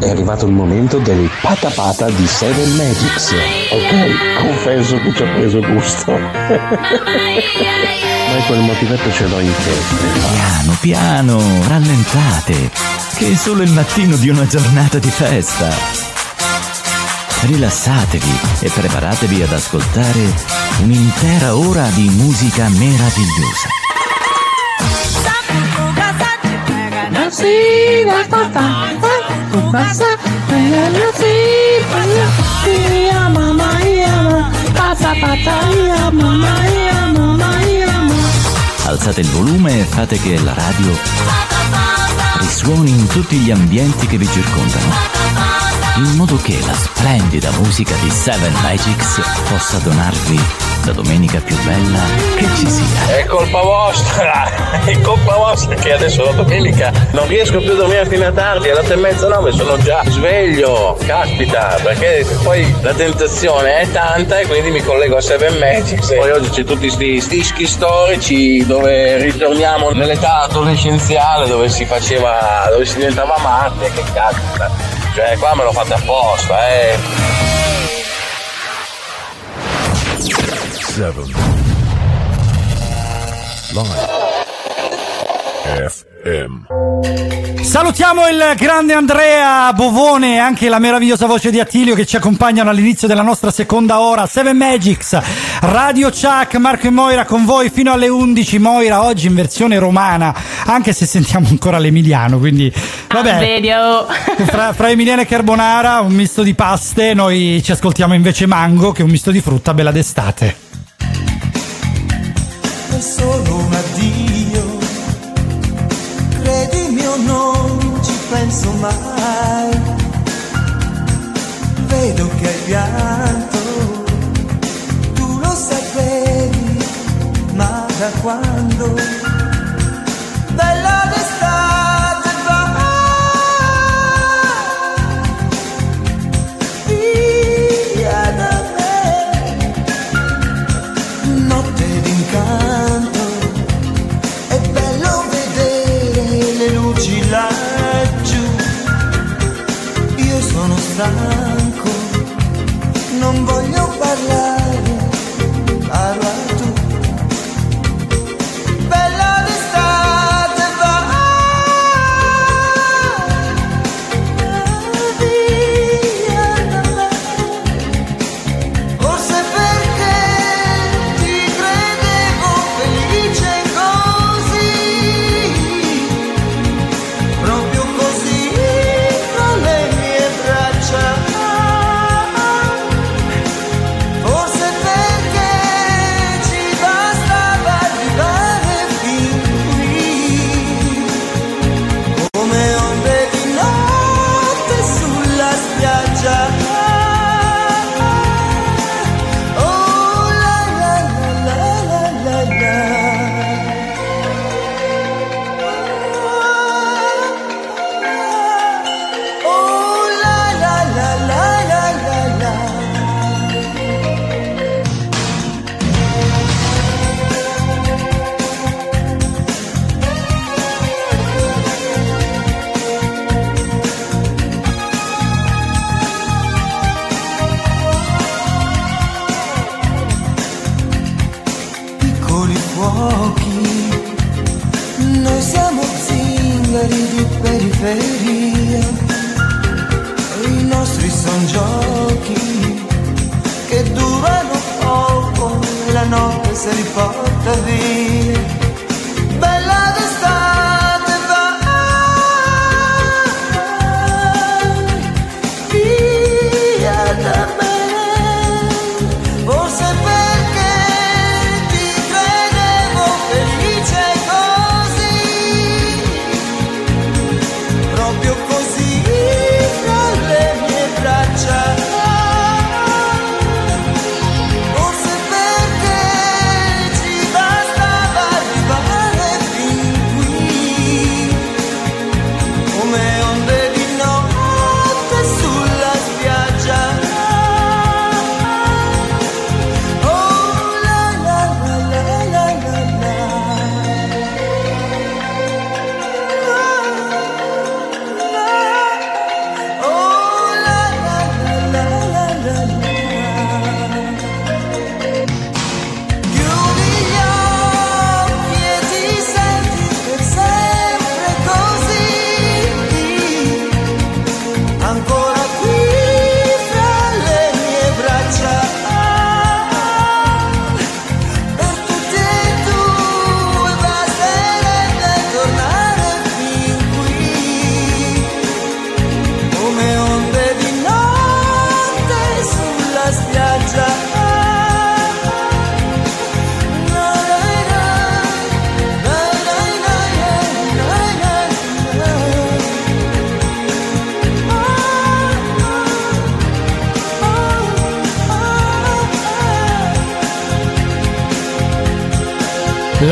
è arrivato il momento del patapata di Seven Magics. Ok, confesso che ci ho preso gusto. Ma quel motivetto ce l'ho in testa. Piano, piano, rallentate, che è solo il mattino di una giornata di festa. Rilassatevi e preparatevi ad ascoltare un'intera ora di musica meravigliosa. Alzate il volume e fate che la radio risuoni in tutti gli ambienti che vi circondano, in modo che la splendida musica di Seven Magics possa donarvi la domenica più bella che ci sia. È colpa vostra, è colpa vostra che adesso la domenica non riesco più a dormire fino a tardi, alle otto e mezza nove sono già sveglio, caspita, perché poi la tentazione è tanta e quindi mi collego a Seven Magics. Poi oggi c'è tutti sti dischi storici dove ritorniamo nell'età adolescenziale dove si faceva, dove si diventava matti, che caspita. Cioè qua me lo fate apposta, eh. 7 Live FM Salutiamo il grande Andrea Bovone e anche la meravigliosa voce di Attilio che ci accompagnano all'inizio della nostra seconda ora. Seven Magics, Radio Chuck, Marco e Moira con voi fino alle 11. Moira oggi in versione romana, anche se sentiamo ancora l'emiliano, quindi vabbè. Vedi, oh. Fra, fra Emiliano e Carbonara, un misto di paste, noi ci ascoltiamo invece Mango, che è un misto di frutta bella d'estate. è solo un addio. Penso mai. Vedo che hai pianto, tu lo sapevi, ma da quando? E la notte se li porta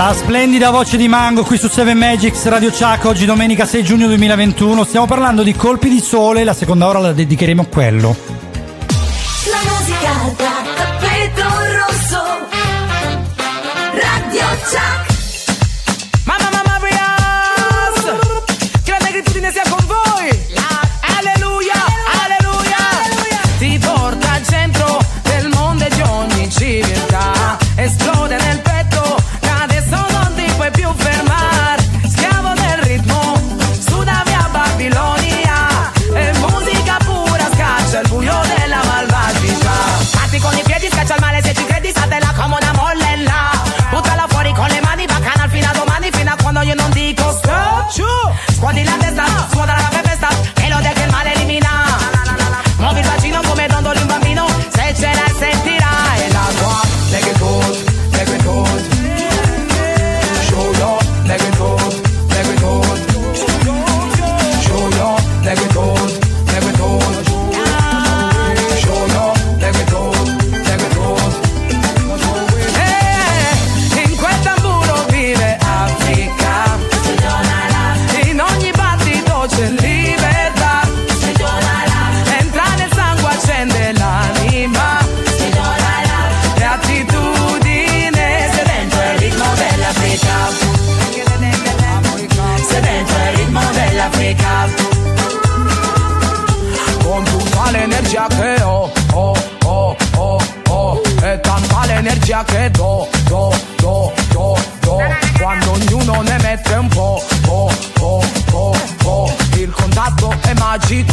La splendida voce di Mango qui su 7 Magics Radio Ciac, oggi domenica 6 giugno 2021. Stiamo parlando di colpi di sole, la seconda ora la dedicheremo a quello. sabbia che do, do, do, do, do Quando ognuno ne mette un po', po', po', po', po' Il contatto è magico.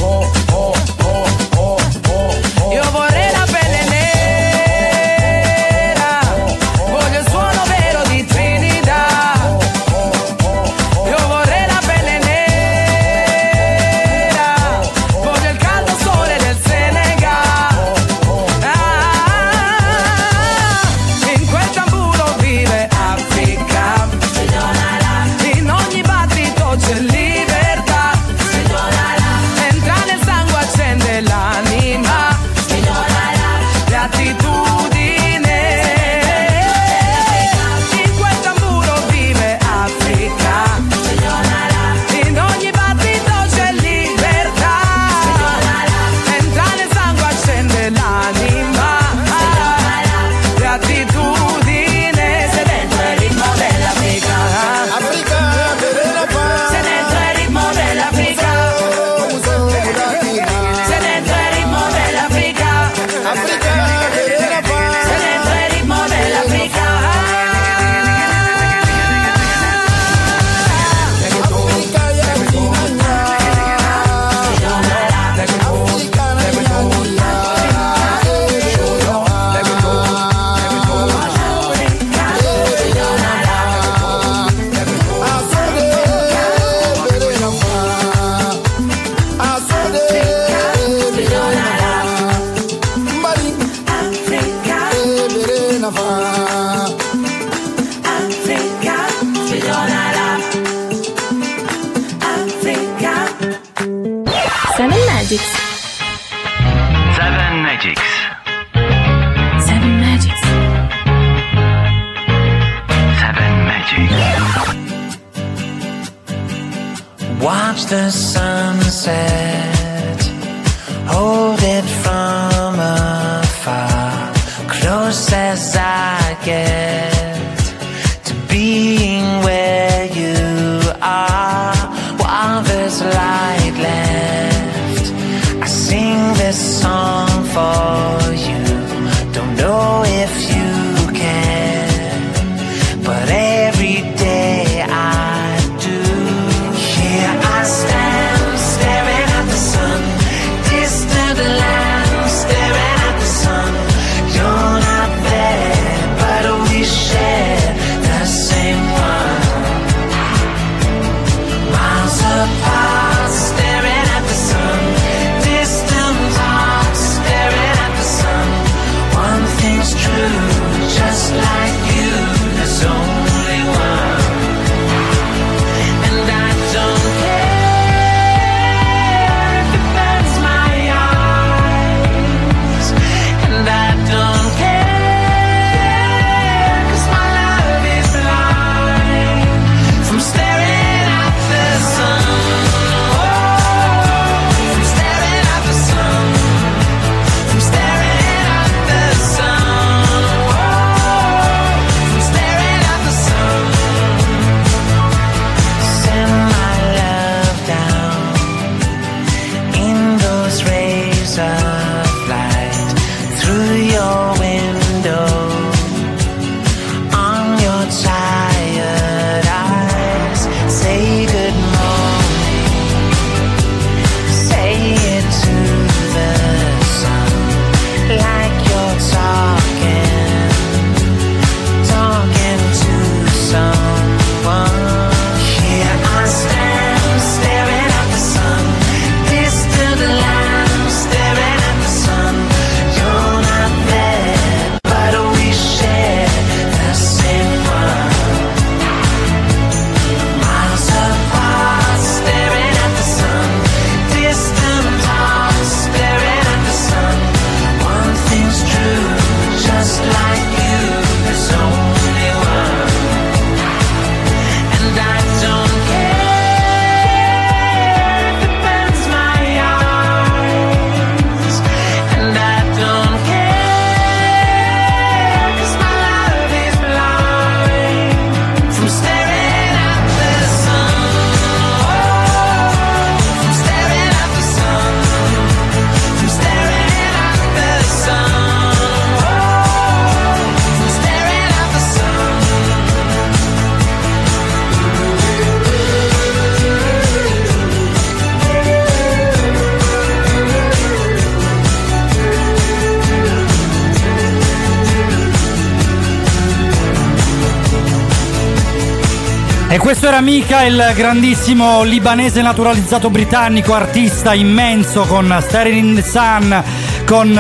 Mika, il grandissimo libanese naturalizzato britannico, artista immenso con Staring in the Sun, con eh,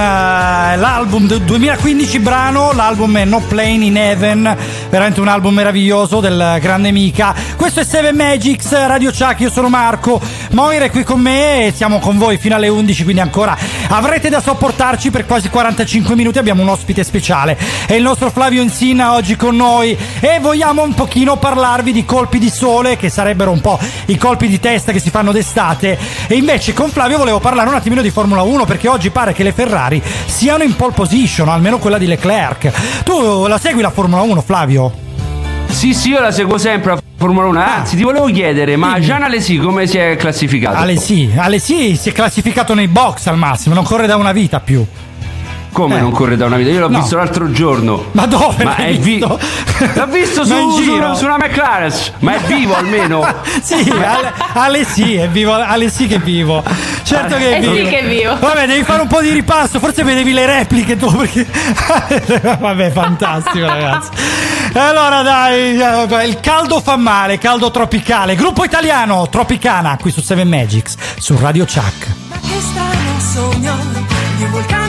l'album del 2015 brano, l'album è No Plane in Heaven, veramente un album meraviglioso del grande Mika. Questo è Seven Magics, Radio Chuck, io sono Marco, Moira è qui con me e siamo con voi fino alle 11, quindi ancora avrete da sopportarci per quasi 45 minuti, abbiamo un ospite speciale, è il nostro Flavio Insina oggi con noi e vogliamo un pochino parlarvi di colpi di sole che sarebbero un po' i colpi di testa che si fanno d'estate e invece con Flavio volevo parlare un attimino di Formula 1 perché oggi pare che le Ferrari siano in pole position, almeno quella di Leclerc. Tu la segui la Formula 1 Flavio? Sì, sì, io la seguo sempre Formula 1. Anzi, ti volevo chiedere, ma. Gian Alesi come si è classificato? Alessi, Alessi si è classificato nei box al massimo, non corre da una vita più. Come Eh. non corre da una vita? Io l'ho No. visto l'altro giorno. Ma dove Ma l'hai è vi- visto? L'ho visto su, su su una McLaren. Ma è vivo almeno? sì, Ale, Ale sì, è vivo, Ale sì che è vivo. Certo che è Eh vivo. sì che è vivo. Vabbè, devi fare un po' di ripasso, forse vedevi le repliche tu perché Vabbè, fantastico, ragazzi. Allora, dai, eh, il caldo fa male, caldo tropicale. Gruppo italiano Tropicana qui su Seven Magics su Radio Chuck. Ma che strano sogno di vulcano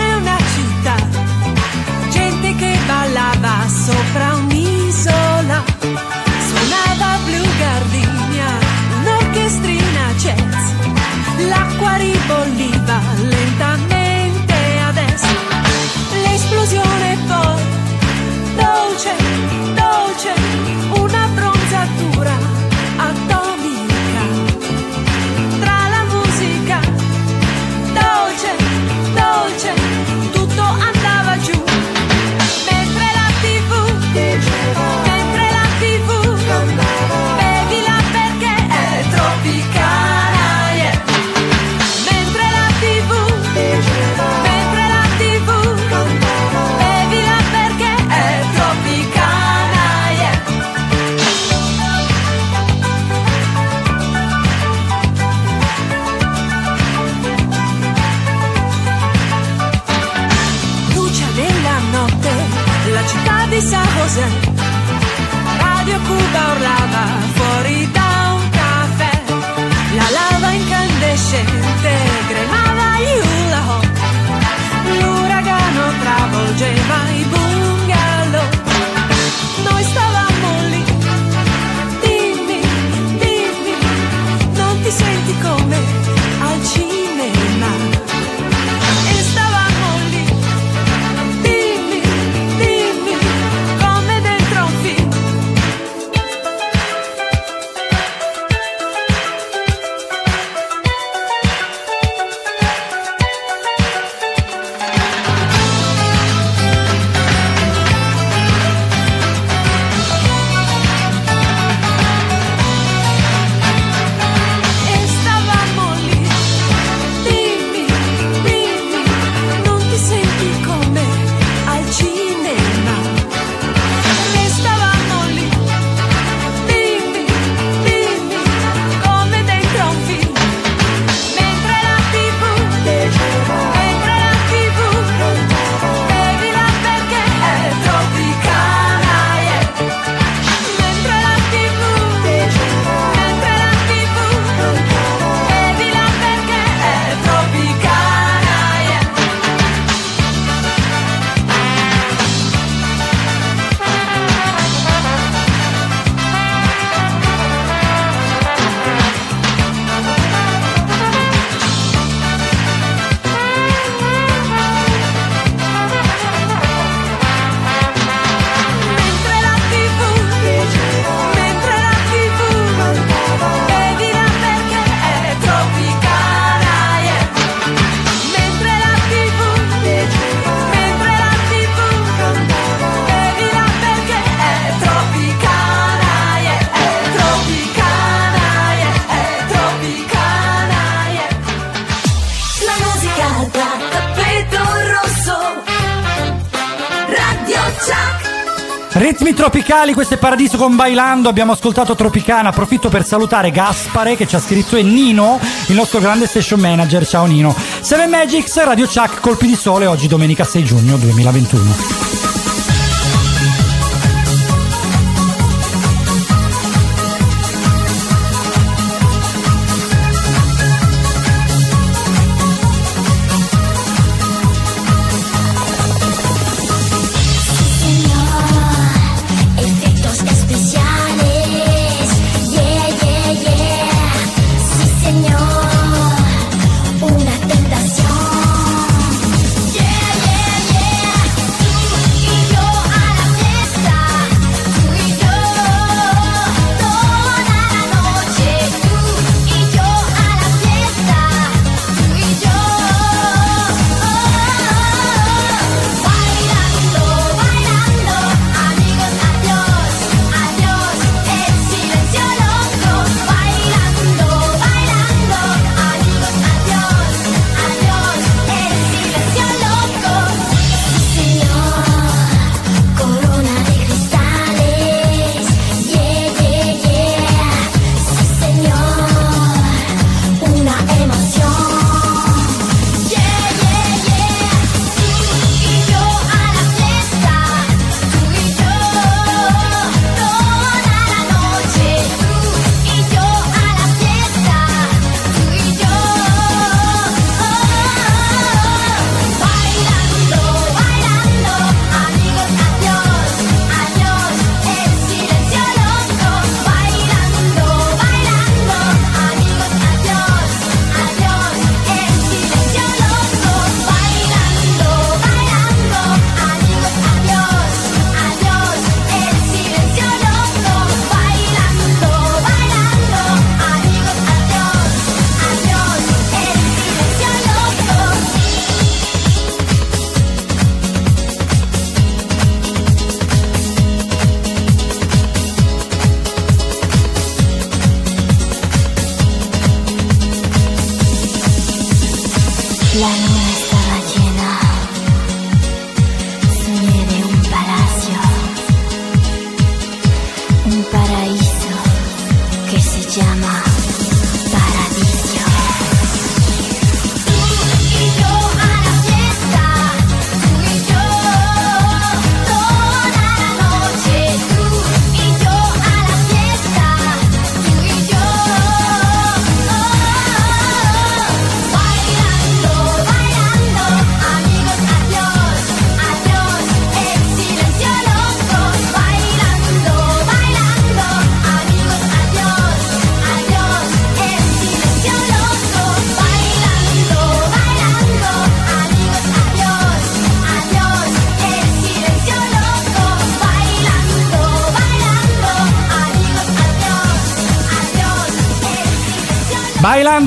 Tropicali, questo è Paradiso con Bailando, abbiamo ascoltato Tropicana, approfitto per salutare Gaspare che ci ha scritto e Nino, il nostro grande station manager, ciao Nino. Seven Magics, Radio Chuck, colpi di sole, oggi domenica 6 giugno 2021.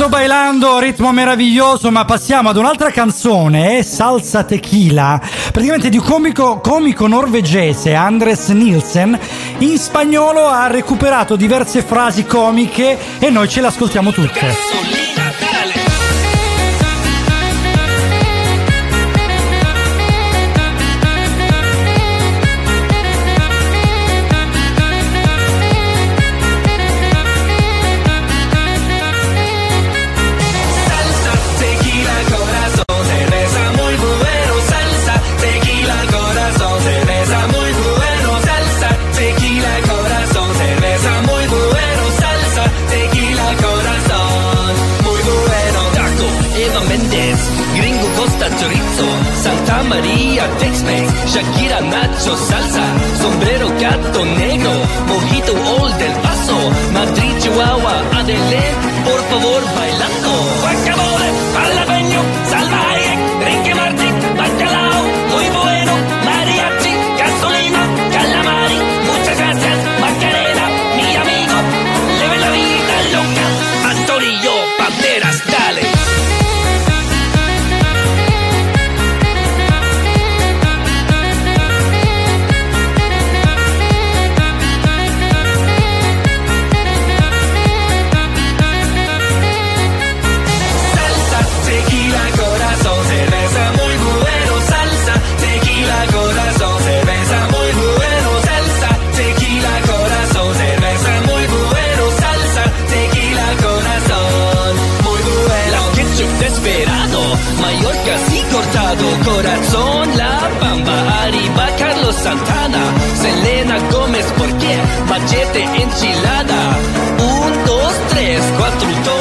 Bailando, bailando, ritmo meraviglioso, ma passiamo ad un'altra canzone, Salsa Tequila, praticamente di un comico, comico norvegese, Andres Nielsen, in spagnolo ha recuperato diverse frasi comiche e noi ce le ascoltiamo tutte. Shakira, Nacho, Salsa, Sombrero, corazón, la bamba, arriba Carlos Santana, Selena Gómez, ¿por qué? Machete enchilada. Un, dos, tres, cuatro, Tony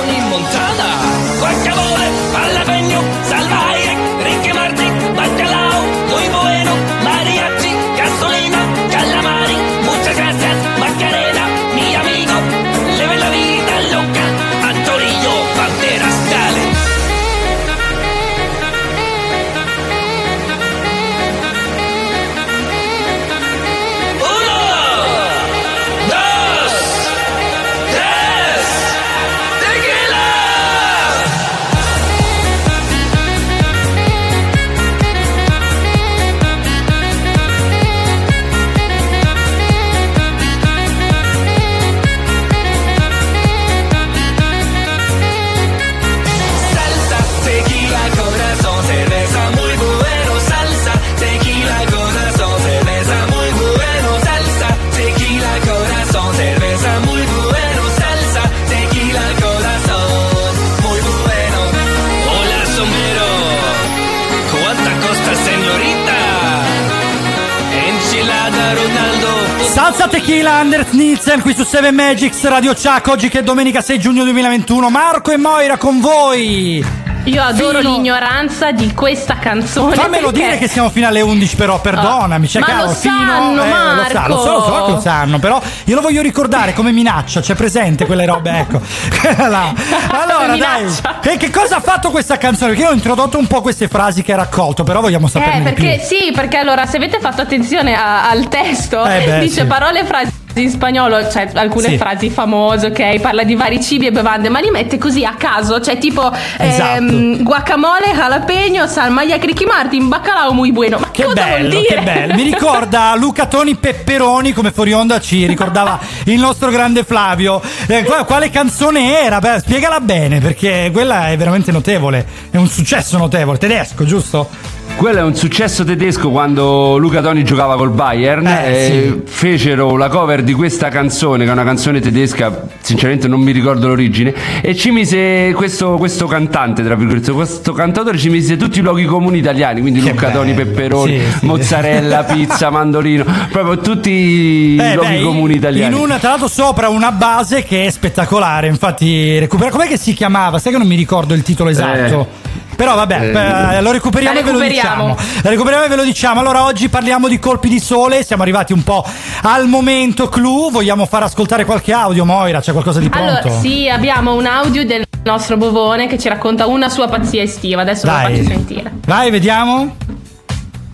Salsa Tequila, Anders Nielsen qui su 7 Magics Radio Chuck, oggi che è domenica 6 giugno 2021, Marco e Moira con voi. Io adoro Fino- l'ignoranza di questa canzone. Fammelo perché- dire che siamo fino alle 11 però, perdonami, cioè Ma cavolo, lo fino sanno, eh, lo sa, lo so, lo so che lo sanno, però io lo voglio ricordare come minaccia, c'è presente quelle robe, ecco. Là. Allora, dai. Minaccia. Che, cosa ha fatto questa canzone? Perché io ho introdotto un po' queste frasi che ha raccolto, però vogliamo saperne Eh, di più. perché sì, perché allora se avete fatto attenzione a- al testo, Eh beh, dice sì. parole e frasi in spagnolo, cioè alcune Sì. frasi famose, ok? Parla di vari cibi e bevande, ma li mette così a caso, cioè tipo Esatto. ehm, guacamole, jalapeño, salmaglia, Ricky Martin, bacalao muy bueno. Ma Che bello, che bello. Mi ricorda Luca Toni Pepperoni come fuori onda ci ricordava il nostro grande Flavio. Eh, qua- quale canzone era? Beh, spiegala bene perché quella è veramente notevole. È un successo notevole. Tedesco, giusto? Quello è un successo tedesco quando Luca Toni giocava col Bayern. Eh, e Fecero la cover di questa canzone, che è una canzone tedesca, sinceramente non mi ricordo l'origine. E ci mise questo, questo cantante, tra virgolette, questo cantatore ci mise tutti i luoghi comuni italiani, quindi Che Luca Toni, bello, Pepperoni, sì, sì. mozzarella, pizza, mandolino, proprio tutti i Eh, luoghi beh, comuni italiani. In una, tra l'altro, sopra una base che è spettacolare. Infatti, recupera. Com'è che si chiamava? Sai che non mi ricordo il titolo esatto. Però vabbè, Eh. eh, lo recuperiamo e ve lo recuperiamo. diciamo. La recuperiamo e ve lo diciamo. Allora, oggi parliamo di colpi di sole. Siamo arrivati un po' al momento clou. Vogliamo far ascoltare qualche audio, Moira? C'è qualcosa di pronto? Allora, sì, abbiamo un audio del nostro Bovone che ci racconta una sua pazzia estiva. Adesso ve lo Dai. faccio sentire. Vai, vediamo.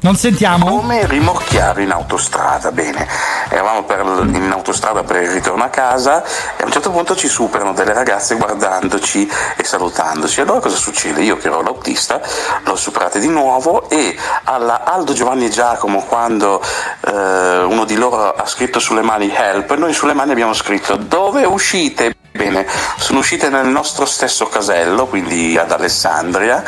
Non sentiamo? Come rimorchiare in autostrada? Bene, eravamo per in autostrada per il ritorno a casa e a un certo punto ci superano delle ragazze guardandoci e salutandoci. Allora cosa succede? Io che ero l'autista l'ho superate di nuovo e alla Aldo Giovanni e Giacomo quando eh, uno di loro ha scritto sulle mani help, noi sulle mani abbiamo scritto dove uscite? Bene, sono uscite nel nostro stesso casello, quindi ad Alessandria,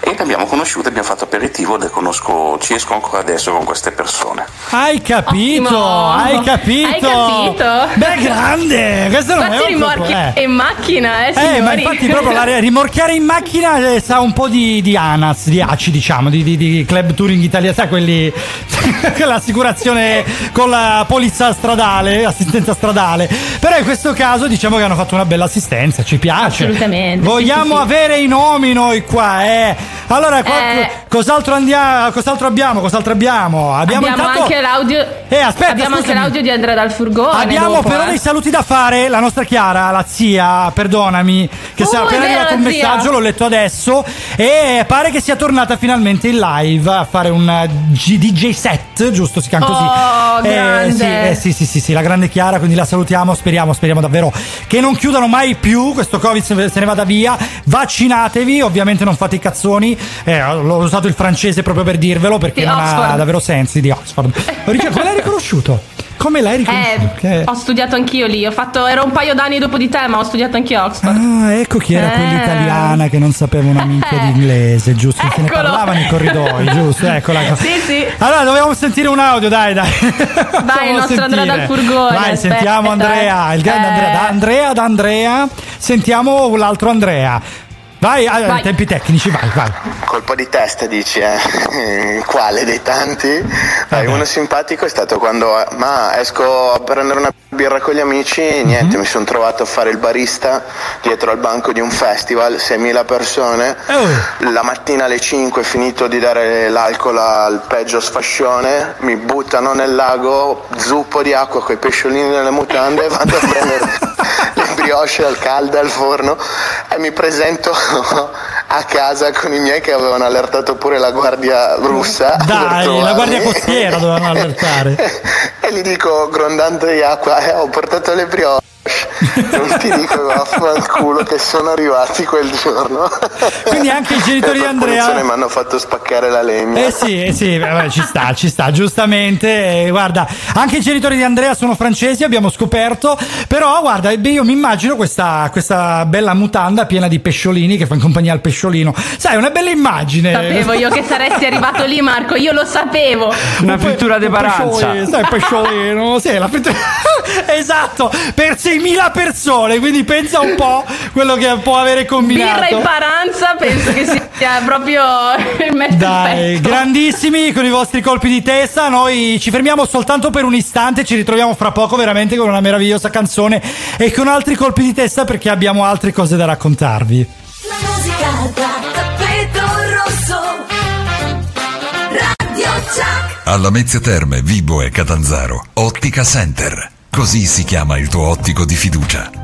e le abbiamo conosciute, abbiamo fatto aperitivo, le conosco, ci esco ancora adesso con queste persone. Hai capito, Ottimo. hai capito. Hai capito? Beh, grande, questo non è un rimorchi eh. in macchina, eh, Eh, signori? ma infatti proprio la, rimorchiare in macchina eh, sa un po' di, di ANAS, di ACI diciamo, di, di- di Club Touring Italia, sai quelli, l'assicurazione con la polizza stradale, assistenza stradale. Però in questo caso diciamo che hanno fatto una bella assistenza, ci piace. Assolutamente, Vogliamo sì, sì, sì. avere i nomi noi qua, eh. Allora, qua- Eh. cos'altro andiamo? Cos'altro abbiamo? Cos'altro abbiamo? Abbiamo, Abbiamo intanto- anche l'audio. Eh, aspetta, Abbiamo anche scusami. l'audio di Andrea dal furgone. Abbiamo dopo, però eh. dei saluti da fare. La nostra Chiara, la zia, perdonami, che sia Oh, è appena arrivato un messaggio, l'ho letto adesso. E pare che sia tornata finalmente in live a fare un eh, G- DJ set, giusto? Si chiama così. Oh, Eh, sì, eh, sì, sì, sì, sì, la grande Chiara, quindi la salutiamo. Speriamo, speriamo davvero che non chiudano mai più. Questo Covid se ne vada via. Vaccinatevi, ovviamente non fate i cazzoni. Eh, l'ho usato il francese proprio per dirvelo perché Di non ha Oxford. davvero sensi di Oxford. Come l'hai riconosciuto? Come l'hai riconosciuto? Eh, ho studiato anch'io lì. Ho fatto, ero un paio d'anni dopo di te, ma ho studiato anch'io a Oxford. Ah, ecco chi era Eh. quell'italiana che non sapeva una minchia di inglese, giusto? Se ne Eccolo. parlava nei corridoi, giusto? Eccola. Sì, sì. Allora, dobbiamo sentire un audio, dai, dai. Vai, il nostro Andrea dal furgone. Vai, aspetta. sentiamo Andrea, il grande Eh, Andrea. Da Andrea, da Andrea. Sentiamo l'altro Andrea. Vai, ah, Vai. tempi tecnici, vai, vai. Colpo di testa dici, eh? Quale dei tanti? Dai, uno simpatico è stato quando, eh, ma esco a prendere una birra con gli amici e Mhm. niente, mi sono trovato a fare il barista dietro al banco di un festival, 6.000 persone. Oh. La mattina alle 5 finito di dare l'alcol al peggio sfascione, mi buttano nel lago, zuppo di acqua con i pesciolini nelle mutande, vado a prendere brioche al caldo al forno e mi presento a casa con i miei che avevano allertato pure la guardia russa. Dai, la guardia costiera dovevano allertare. E gli dico, grondante di acqua, eh, ho portato le brioche. Non ti dico vaffanculo che sono arrivati quel giorno. Quindi anche i genitori di Andrea- mi hanno fatto spaccare la legna. Eh sì, eh sì, vabbè, ci sta, ci sta, giustamente. eh, guarda, anche i genitori di Andrea sono francesi, abbiamo scoperto. Però, guarda, io mi immagino questa, questa bella mutanda piena di pesciolini che fa in compagnia al pesciolino. Sai, una bella immagine. Sapevo io che saresti arrivato lì, Marco. Io lo sapevo. Una frittura di paranza. Pesciolino, sai, pesciolino, sì, la frittura- esatto, per 6.000 persone, quindi pensa un po' quello che può avere combinato. Birra e paranza, penso che sia proprio il match Dai, perfetto. grandissimi con i vostri colpi di testa. Noi ci fermiamo soltanto per un istante. Ci ritroviamo fra poco, veramente con una meravigliosa canzone e con altri colpi di testa perché abbiamo altre cose da raccontarvi. La musica da tappeto rosso. Radio Chuck. Alla Mezzia Terme, Vibo e Catanzaro, Ottica Center. Così si chiama il tuo ottico di fiducia.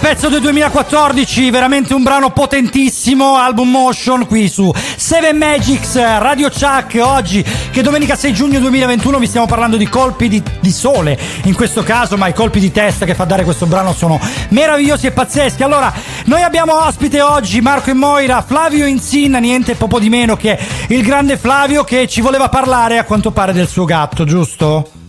Pezzo del 2014, veramente un brano potentissimo, album motion qui su Seven Magics, Radio Chuck, oggi che domenica 6 giugno 2021 vi stiamo parlando di colpi di, di sole, in questo caso, ma i colpi di testa che fa dare questo brano sono meravigliosi e pazzeschi. Allora, noi abbiamo ospite oggi Marco e Moira, Flavio Insin, niente poco di meno che il grande Flavio che ci voleva parlare a quanto pare del suo gatto, giusto?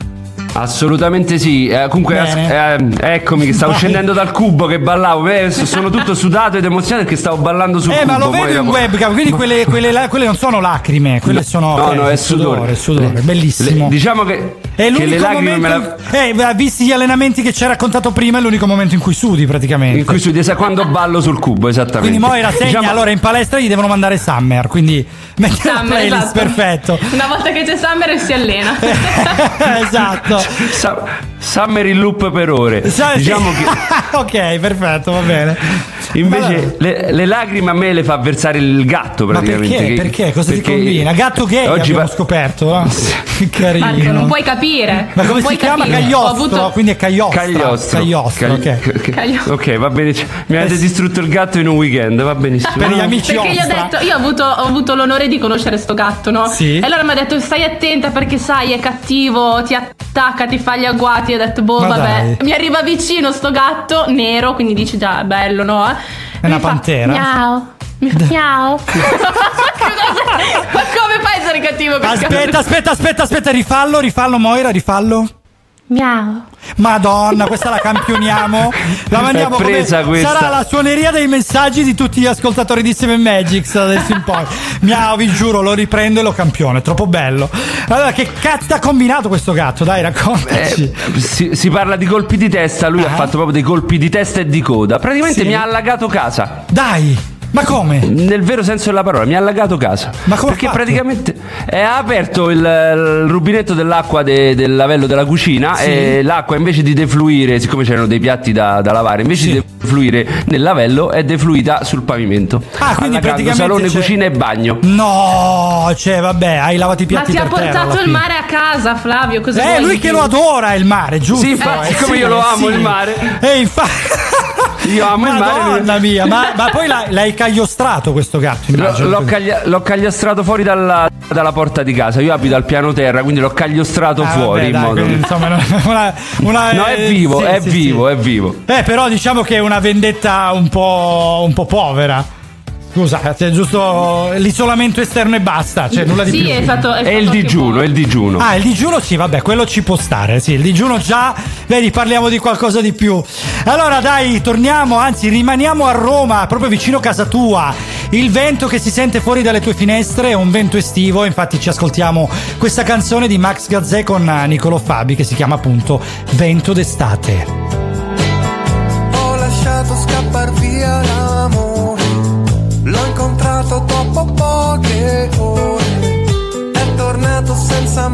Assolutamente sì. Eh, comunque, as- eh, eccomi che stavo Vai. scendendo dal cubo che ballavo. Eh, sono tutto sudato ed emozionato perché stavo ballando sul Eh, cubo. ma lo vedo in webcam, quindi quelle, quelle là- quelle non sono lacrime, quelle sono No, no, è sudore. sudore, bellissimo. Le- diciamo che, È che l'unico le lacrime momento me la. eh, visti gli allenamenti che ci hai raccontato prima, è l'unico momento in cui sudi praticamente. In cui su sa quando ballo sul cubo, esattamente. Quindi Moira segna, Diciamo- allora in palestra gli devono mandare Summer, quindi metti la Summer, playlist, esatto. perfetto. Una volta che c'è Summer si allena. esatto. Sa- Summer in loop per ore. Sai- Diciamo che ok, perfetto, va bene. invece le, le lacrime a me le fa versare il gatto Ma praticamente. perché? che- Perché? Cosa ti perché combina? Gatto gay oggi abbiamo va- scoperto. eh? Che carino. Marco, non puoi capire. Ma come si chiama capire. cagliostro? Avuto- Quindi è cagliostro. Cagliostro. Cagliostro, Cagli- ok. ok. Ok, va bene. Mi avete distrutto il gatto in un weekend, va benissimo. Per gli amici Perché gli ho detto, io ho avuto, ho avuto l'onore di conoscere sto gatto, no? Sì. E allora mi ha detto, stai attenta perché sai, è cattivo, ti attacca, ti fa gli agguati. Ho detto, boh, Ma vabbè. dai. Mi arriva vicino sto gatto nero, quindi dici già, bello, no? È una pantera. Miau. Mi fa miau. Ma come fai a essere cattivo Aspetta, aspetta, aspetta, aspetta, rifallo, rifallo Moira, rifallo. Miau. Madonna, questa la campioniamo. La mandiamo È presa come questa. sarà la suoneria dei messaggi di tutti gli ascoltatori di Seven Magics da adesso in poi. Miau, vi giuro, lo riprendo e lo campione, è troppo bello. Allora, che cazzo ha combinato questo gatto? Dai, raccontaci. Eh, si, si parla di colpi di testa, lui ha fatto proprio dei colpi di testa e di coda. Praticamente Sì. mi ha allagato casa. Dai, ma come? Nel vero senso della parola, mi ha allagato casa. Ma come Perché fatto? praticamente eh, ha aperto il, il rubinetto dell'acqua de- del lavello della cucina Sì. e l'acqua invece di defluire, siccome c'erano dei piatti da, da lavare, invece Sì. di defluire nel lavello è defluita sul pavimento. Ah, quindi praticamente salone, c'è- cucina e bagno. No, cioè, vabbè, hai lavato i Ma piatti ti ha portato il mare a casa, Flavio. Cosa Eh, vuoi lui che più? lo adora il mare, giusto? Sì, infatti, Eh, siccome io lo amo il mare. E infatti. Io amo il mare. Madonna mia, ma, ma poi l'hai, l'hai cagliostrato questo gatto, L'ho, immagino. l'ho caglia- l'ho cagliostrato fuori dalla, dalla porta di casa. Io abito al piano terra, quindi l'ho cagliostrato Ah, fuori. vabbè, in dai, modo quindi, insomma, no, una, una- No, è vivo, sì, è sì, vivo, sì. è vivo. Eh, però diciamo che è una vendetta un po', un po' povera. Scusa, c'è giusto l'isolamento esterno e basta, cioè nulla di Sì, più. è stato- è È il digiuno, è il digiuno. Ah, il digiuno sì, vabbè, quello ci può stare, sì, il digiuno già, vedi, parliamo di qualcosa di più. Allora dai, torniamo, anzi rimaniamo a Roma, proprio vicino a casa tua. Il vento che si sente fuori dalle tue finestre è un vento estivo, infatti ci ascoltiamo questa canzone di Max Gazzè con Nicolo Fabi che si chiama appunto Vento d'estate. Tornato senza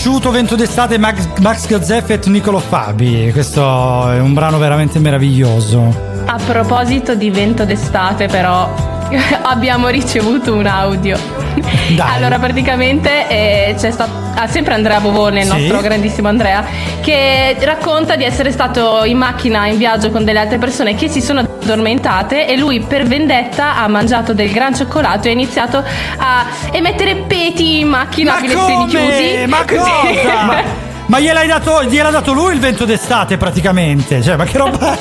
straconosciuto, Vento d'estate, Max, Max Gazzè e Nicolo Fabi. Questo è un brano veramente meraviglioso. A proposito di vento d'estate, però, abbiamo ricevuto un audio. Allora, praticamente eh, c'è stato ah, sempre Andrea Bovone, il Sì. nostro grandissimo Andrea, che racconta di essere stato in macchina in viaggio con delle altre persone che si sono addormentate e lui per vendetta ha mangiato del gran cioccolato e ha iniziato a emettere peti in macchina, Ma finestrini come? chiusi. Ma Così. cosa? Ma, ma gliel'hai dato, gliel'ha dato lui il vento d'estate praticamente. Cioè, ma che roba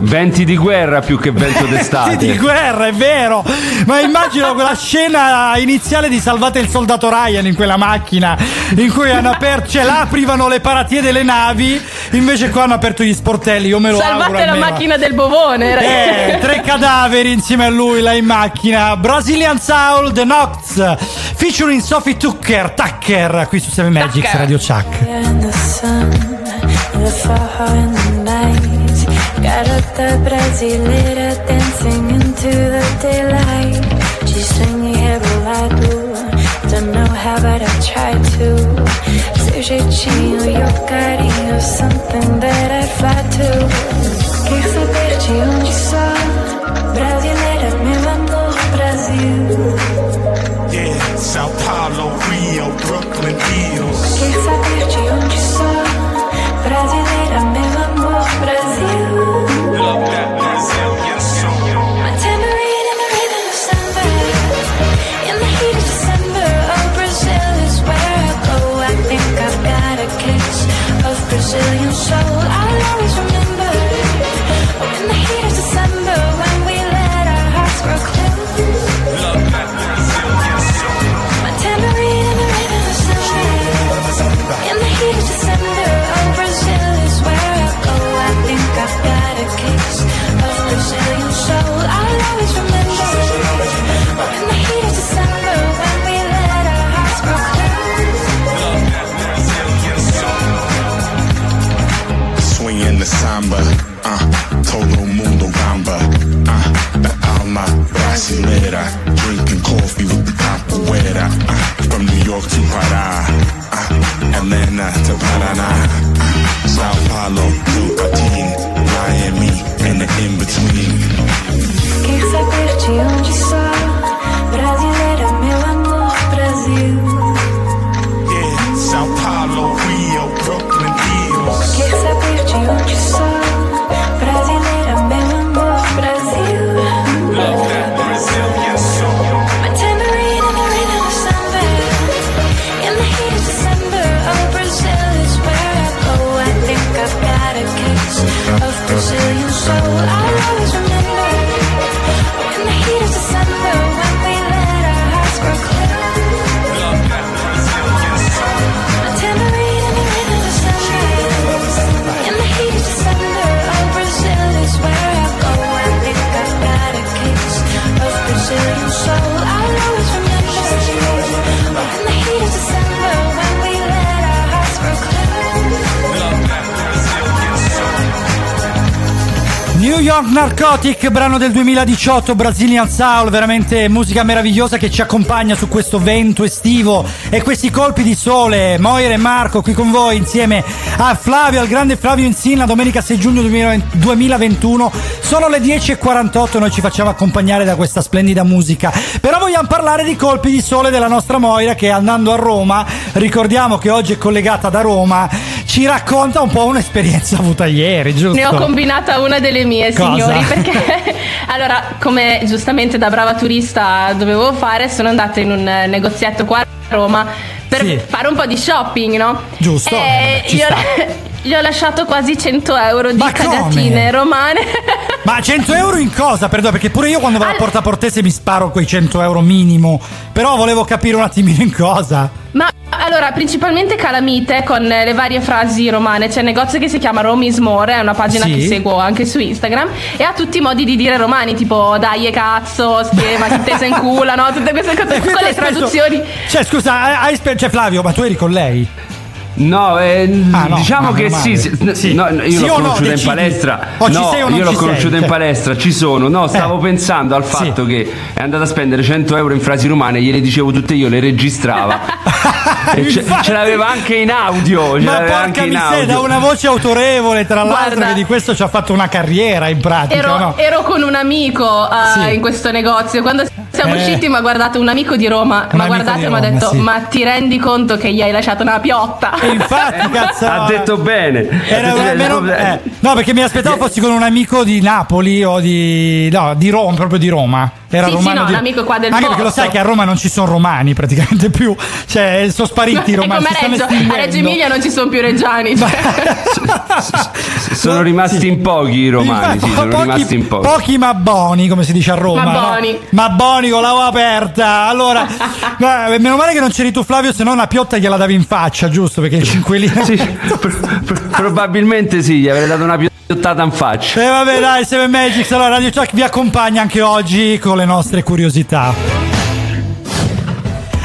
Venti di guerra più che vento d'estate. di guerra, è vero. Ma immagino quella scena iniziale di Salvate il soldato Ryan in quella macchina in cui hanno aperto, cioè là aprivano le paratie delle navi, invece qua hanno aperto gli sportelli. Io me lo auguro. Salvate la almeno. macchina del bovone. Eh, tre cadaveri insieme a lui là in macchina. Brazilian Soul The Nox featuring Sophie Tucker, Tucker qui su 7 Magics Radio Chuck. in the brasileira dancing into the daylight. She's swinging hair bolado. Don't know how, but I try to. Seu jeitinho e o carinho, something that I'd fly to. Quer saber de onde sou? Brasileira, meu amor, Brasil. Narcotic, brano del 2018, Brazilian Soul, veramente musica meravigliosa che ci accompagna su questo vento estivo e questi colpi di sole. Moira e Marco qui con voi insieme a Flavio, al grande Flavio Insina, domenica 6 giugno 2020 2021. Sono le 10.48, noi ci facciamo accompagnare da questa splendida musica. Però vogliamo parlare di colpi di sole della nostra Moira che andando a Roma, ricordiamo che oggi è collegata da Roma, ci racconta un po' un'esperienza avuta ieri, giusto? Ne ho combinata una delle mie, Cosa? signori, perché allora, come giustamente da brava turista dovevo fare, sono andata in un negozietto qua a Roma per Sì. fare un po' di shopping, no? Giusto, E eh, ci gli, ho, sta. gli ho lasciato quasi 100 euro di Ma cagatine come? romane. Ma 100 euro in cosa? Perdono, perché pure io quando vado a Porta Portese mi sparo quei 100 euro minimo. Però volevo capire un attimino in cosa. Allora, principalmente calamite con le varie frasi romane. C'è un negozio che si chiama Rome is More, è una pagina Sì. che seguo anche su Instagram e ha tutti i modi di dire romani, tipo dai e cazzo, schema, chi te se in culo, no? Tutte queste cose con le traduzioni. Cioè, scusa, hai- cioè, Flavio, ma tu eri con lei? No, eh, Ah, no, diciamo che sì, sì, Sì. no, io Sì l'ho no, conosciuta in palestra. O ci no, sei o non io l'ho ci conosciuta in cioè. palestra, ci sono. No, stavo Eh. pensando al fatto che è andata a spendere 100 euro in frasi romane, gliele dicevo tutte io, le registrava. e ce, ce l'aveva anche in audio. Ce Ma porca miseria, da una voce autorevole, tra l'altro, Guarda. che di questo ci ha fatto una carriera in pratica, Ero, no? ero con un amico eh, Sì. in questo negozio. Quando siamo Eh. usciti, mi ha guardato un amico di Roma. Un Ma guardate, mi ha detto: sì. Ma ti rendi conto che gli hai lasciato una piotta? E infatti, cazzo. Ha detto bene. Era detto meno- bene. eh, no, perché mi aspettavo fossi con un amico di Napoli o di. No, di Roma, proprio di Roma. Era Sì, sì, romano no, di... un amico qua del Anche perché lo sai che a Roma non ci sono romani praticamente più. Cioè, sono spariti i È romani. come si stanno Reggio, a. Reggio Emilia non ci sono più reggiani. cioè. Sono rimasti in pochi i romani, sì, sono pochi, rimasti in pochi. pochi ma buoni, come si dice a Roma. Ma no? buoni. Ma buoni con la O aperta. Allora, eh, meno male che non c'eri tu, Flavio, se no una piotta gliela davi in faccia, giusto? Perché il cinquelino. Sì, pro- pro- probabilmente sì, gli avrei dato una piottata in faccia. E Eh, vabbè, dai, Seven Magics. Allora, Radio Chuck vi accompagna anche oggi con le nostre curiosità.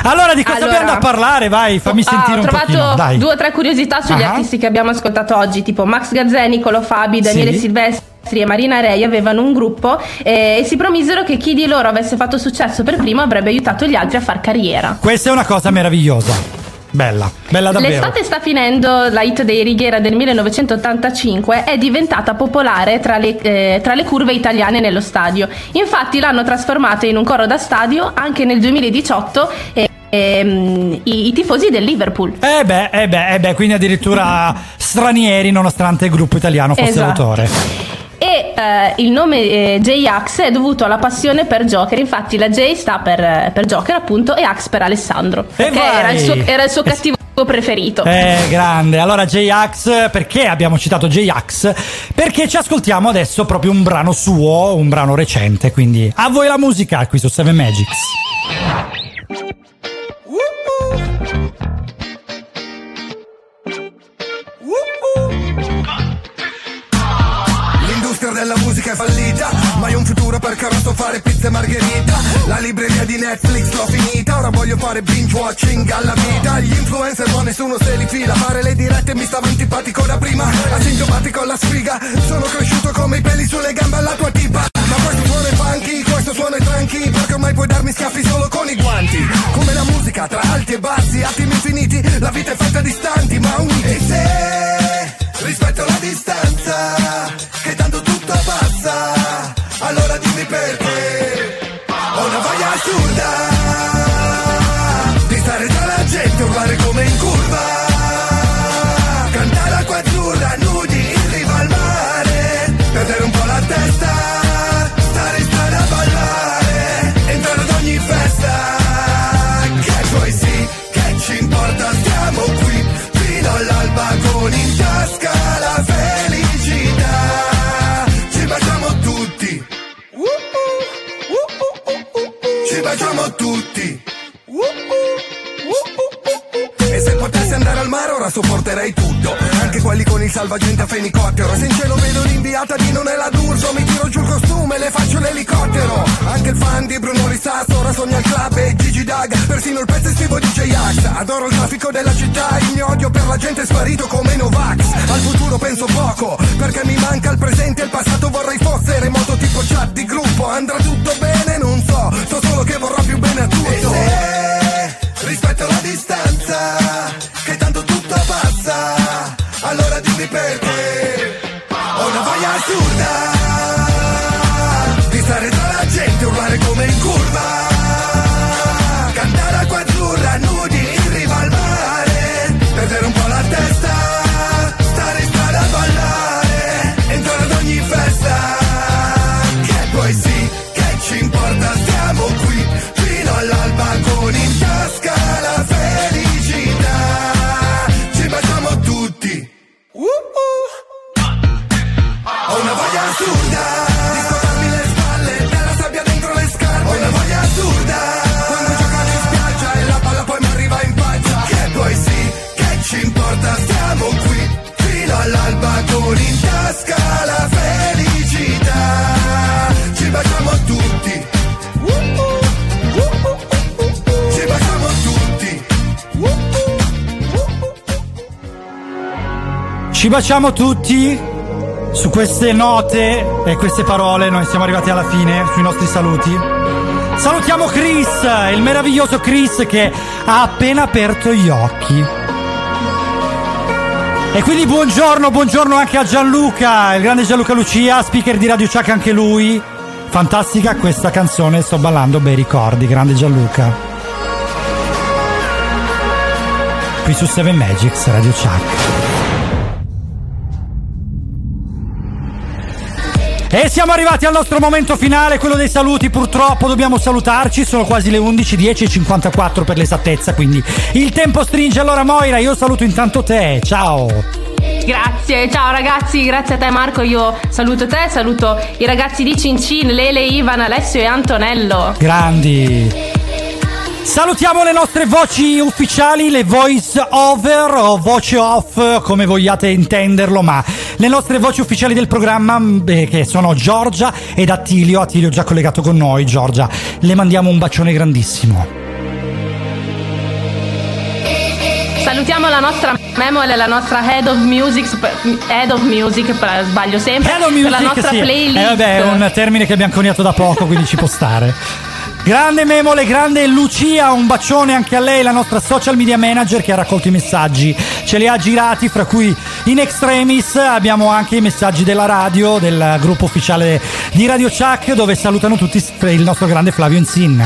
Allora, di cosa Allora. abbiamo da parlare? Vai, fammi Ah, sentire ho un trovato pochino. Dai. due o tre curiosità sugli Ah. artisti che abbiamo ascoltato oggi, tipo Max Gazzè, Nicolo Fabi, Daniele Sì. Silvestri e Marina Rei avevano un gruppo eh, e si promisero che chi di loro avesse fatto successo per primo avrebbe aiutato gli altri a far carriera. Questa è una cosa meravigliosa. Bella, bella davvero. L'estate sta finendo, la hit dei Righiera del 1985 è diventata popolare tra le, eh, tra le curve italiane nello stadio. Infatti l'hanno trasformata in un coro da stadio anche nel 2018 e ehm, i, i tifosi del Liverpool. Eh beh, eh beh, eh beh, quindi addirittura stranieri nonostante il gruppo italiano fosse Esatto. l'autore. E eh, il nome eh, J-Ax è dovuto alla passione per Joker, infatti la J sta per, per Joker appunto e Ax per Alessandro, perché vai! era il, suo, era il suo cattivo preferito. Eh, grande. Allora, J-Ax, perché abbiamo citato J-Ax? Perché ci ascoltiamo adesso proprio un brano suo, un brano recente, quindi a voi la musica qui su Seven Magics. Della musica è fallita Ma hai un futuro perché so fare pizza e margherita. La libreria di Netflix l'ho finita Ora voglio fare binge watching alla vita. Gli influencer ma nessuno se li fila Fare le dirette mi stava antipatico da prima. Asintomatico alla sfiga Sono cresciuto come i peli sulle gambe alla tua tipa. Ma questo suono è funky, questo suono è tranqui Perché ormai puoi darmi schiaffi solo con i guanti. Come la musica tra alti e bassi, attimi infiniti La vita è fatta di istanti ma uniti E se rispetto la distanza Che passa Allora dimmi perché. Ho una voglia assurda Di stare tra la gente Urlare come in curva Ci baciamo ora sopporterei tutto Anche quelli con il salvagente a fenicottero Se in cielo vedo l'inviata di non è la D'Urso Mi tiro giù il costume e le faccio l'elicottero. Anche il fan di Bruno Rissasso ora sogna il club e Gigi Dag Persino il pezzo estivo di J-Ax. Adoro il traffico della città Il mio odio per la gente è sparito come Novax. Al futuro penso poco Perché mi manca il presente e il passato vorrei fosse remoto tipo chat di gruppo. Andrà tutto bene? Non so So solo che vorrò più bene a tutto rispetto la distanza allora dimmi perché. Ho una voglia assurda baciamo tutti su queste note e queste parole. Noi siamo arrivati alla fine sui nostri saluti. Salutiamo Chris, il meraviglioso Chris che ha appena aperto gli occhi. E quindi buongiorno, buongiorno anche a Gianluca, il grande Gianluca Lucia, speaker di Radio Chuck anche lui. Fantastica questa canzone, sto ballando bei ricordi, grande Gianluca. Qui su 7 Magics, Radio Chuck. E siamo arrivati al nostro momento finale, quello dei saluti. Purtroppo dobbiamo salutarci, sono quasi le 11, 10 e 54 per l'esattezza, quindi il tempo stringe. Allora Moira, io saluto intanto te. Ciao. Grazie, ciao ragazzi, grazie a te Marco, io saluto te, saluto i ragazzi di Cincin, Lele, Ivan, Alessio e Antonello. Grandi. Salutiamo le nostre voci ufficiali, le voice over o voce off, come vogliate intenderlo, ma le nostre voci ufficiali del programma, mh, eh, che sono Giorgia ed Attilio. Attilio già collegato con noi, Giorgia. Le mandiamo un bacione grandissimo. Salutiamo la nostra Memol e la nostra Head of Music, Head of Music, sbaglio sempre, per la Music, nostra sì. playlist. Eh, vabbè, è un termine che abbiamo coniato da poco, quindi ci può stare. Grande Memole, grande Lucia, un bacione anche a lei, la nostra social media manager che ha raccolto i messaggi, ce li ha girati, fra cui in extremis abbiamo anche i messaggi della radio, del gruppo ufficiale di Radio Chuck, dove salutano tutti il nostro grande Flavio Insinna.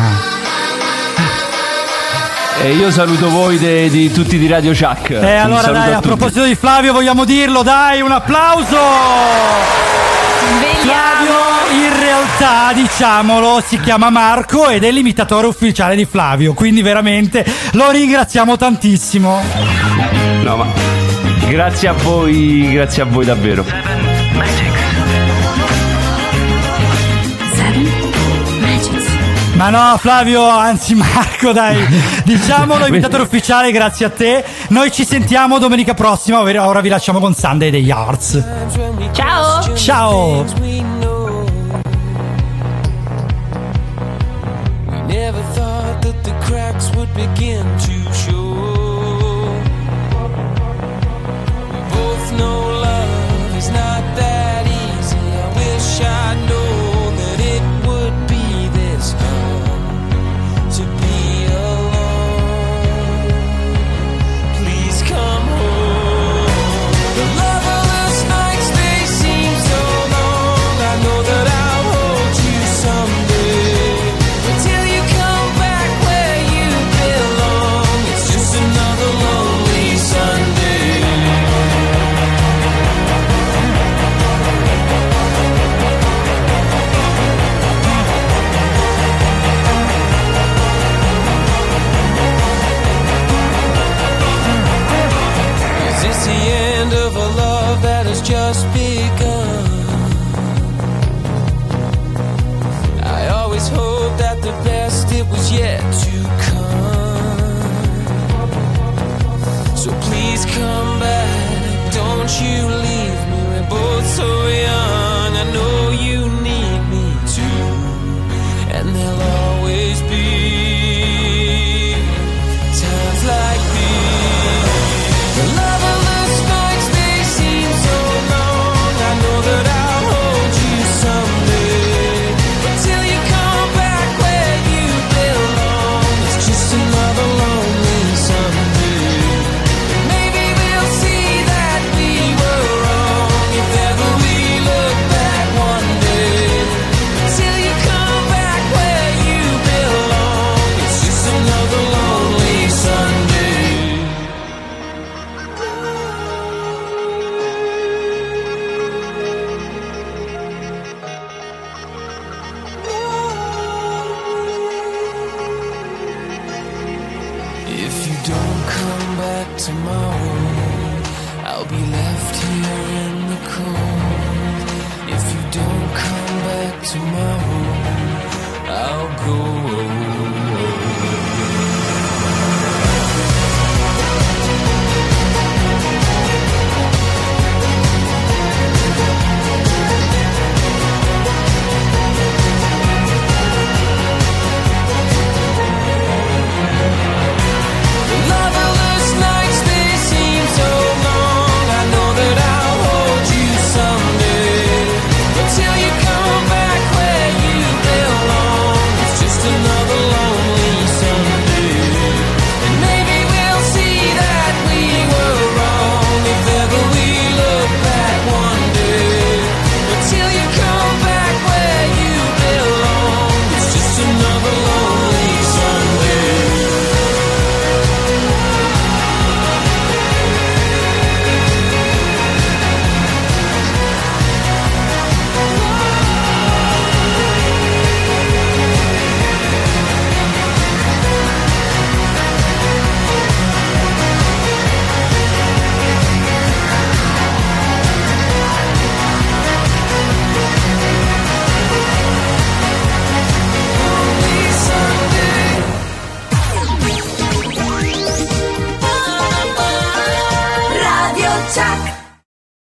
E io saluto voi de- di tutti di Radio Chuck. E Eh, allora dai, a proposito di Flavio vogliamo dirlo, dai, un applauso! Flavio in realtà, diciamolo, si chiama Marco ed è l'imitatore ufficiale di Flavio, quindi veramente lo ringraziamo tantissimo. No, ma grazie a voi, grazie a voi davvero. Ma no, Flavio, anzi Marco, dai, diciamolo, imitatore ufficiale, grazie a te. Noi ci sentiamo domenica prossima, ovvero ora vi lasciamo con Sunday degli Arts. Ciao! Ciao! Never thought that the cracks would begin to show.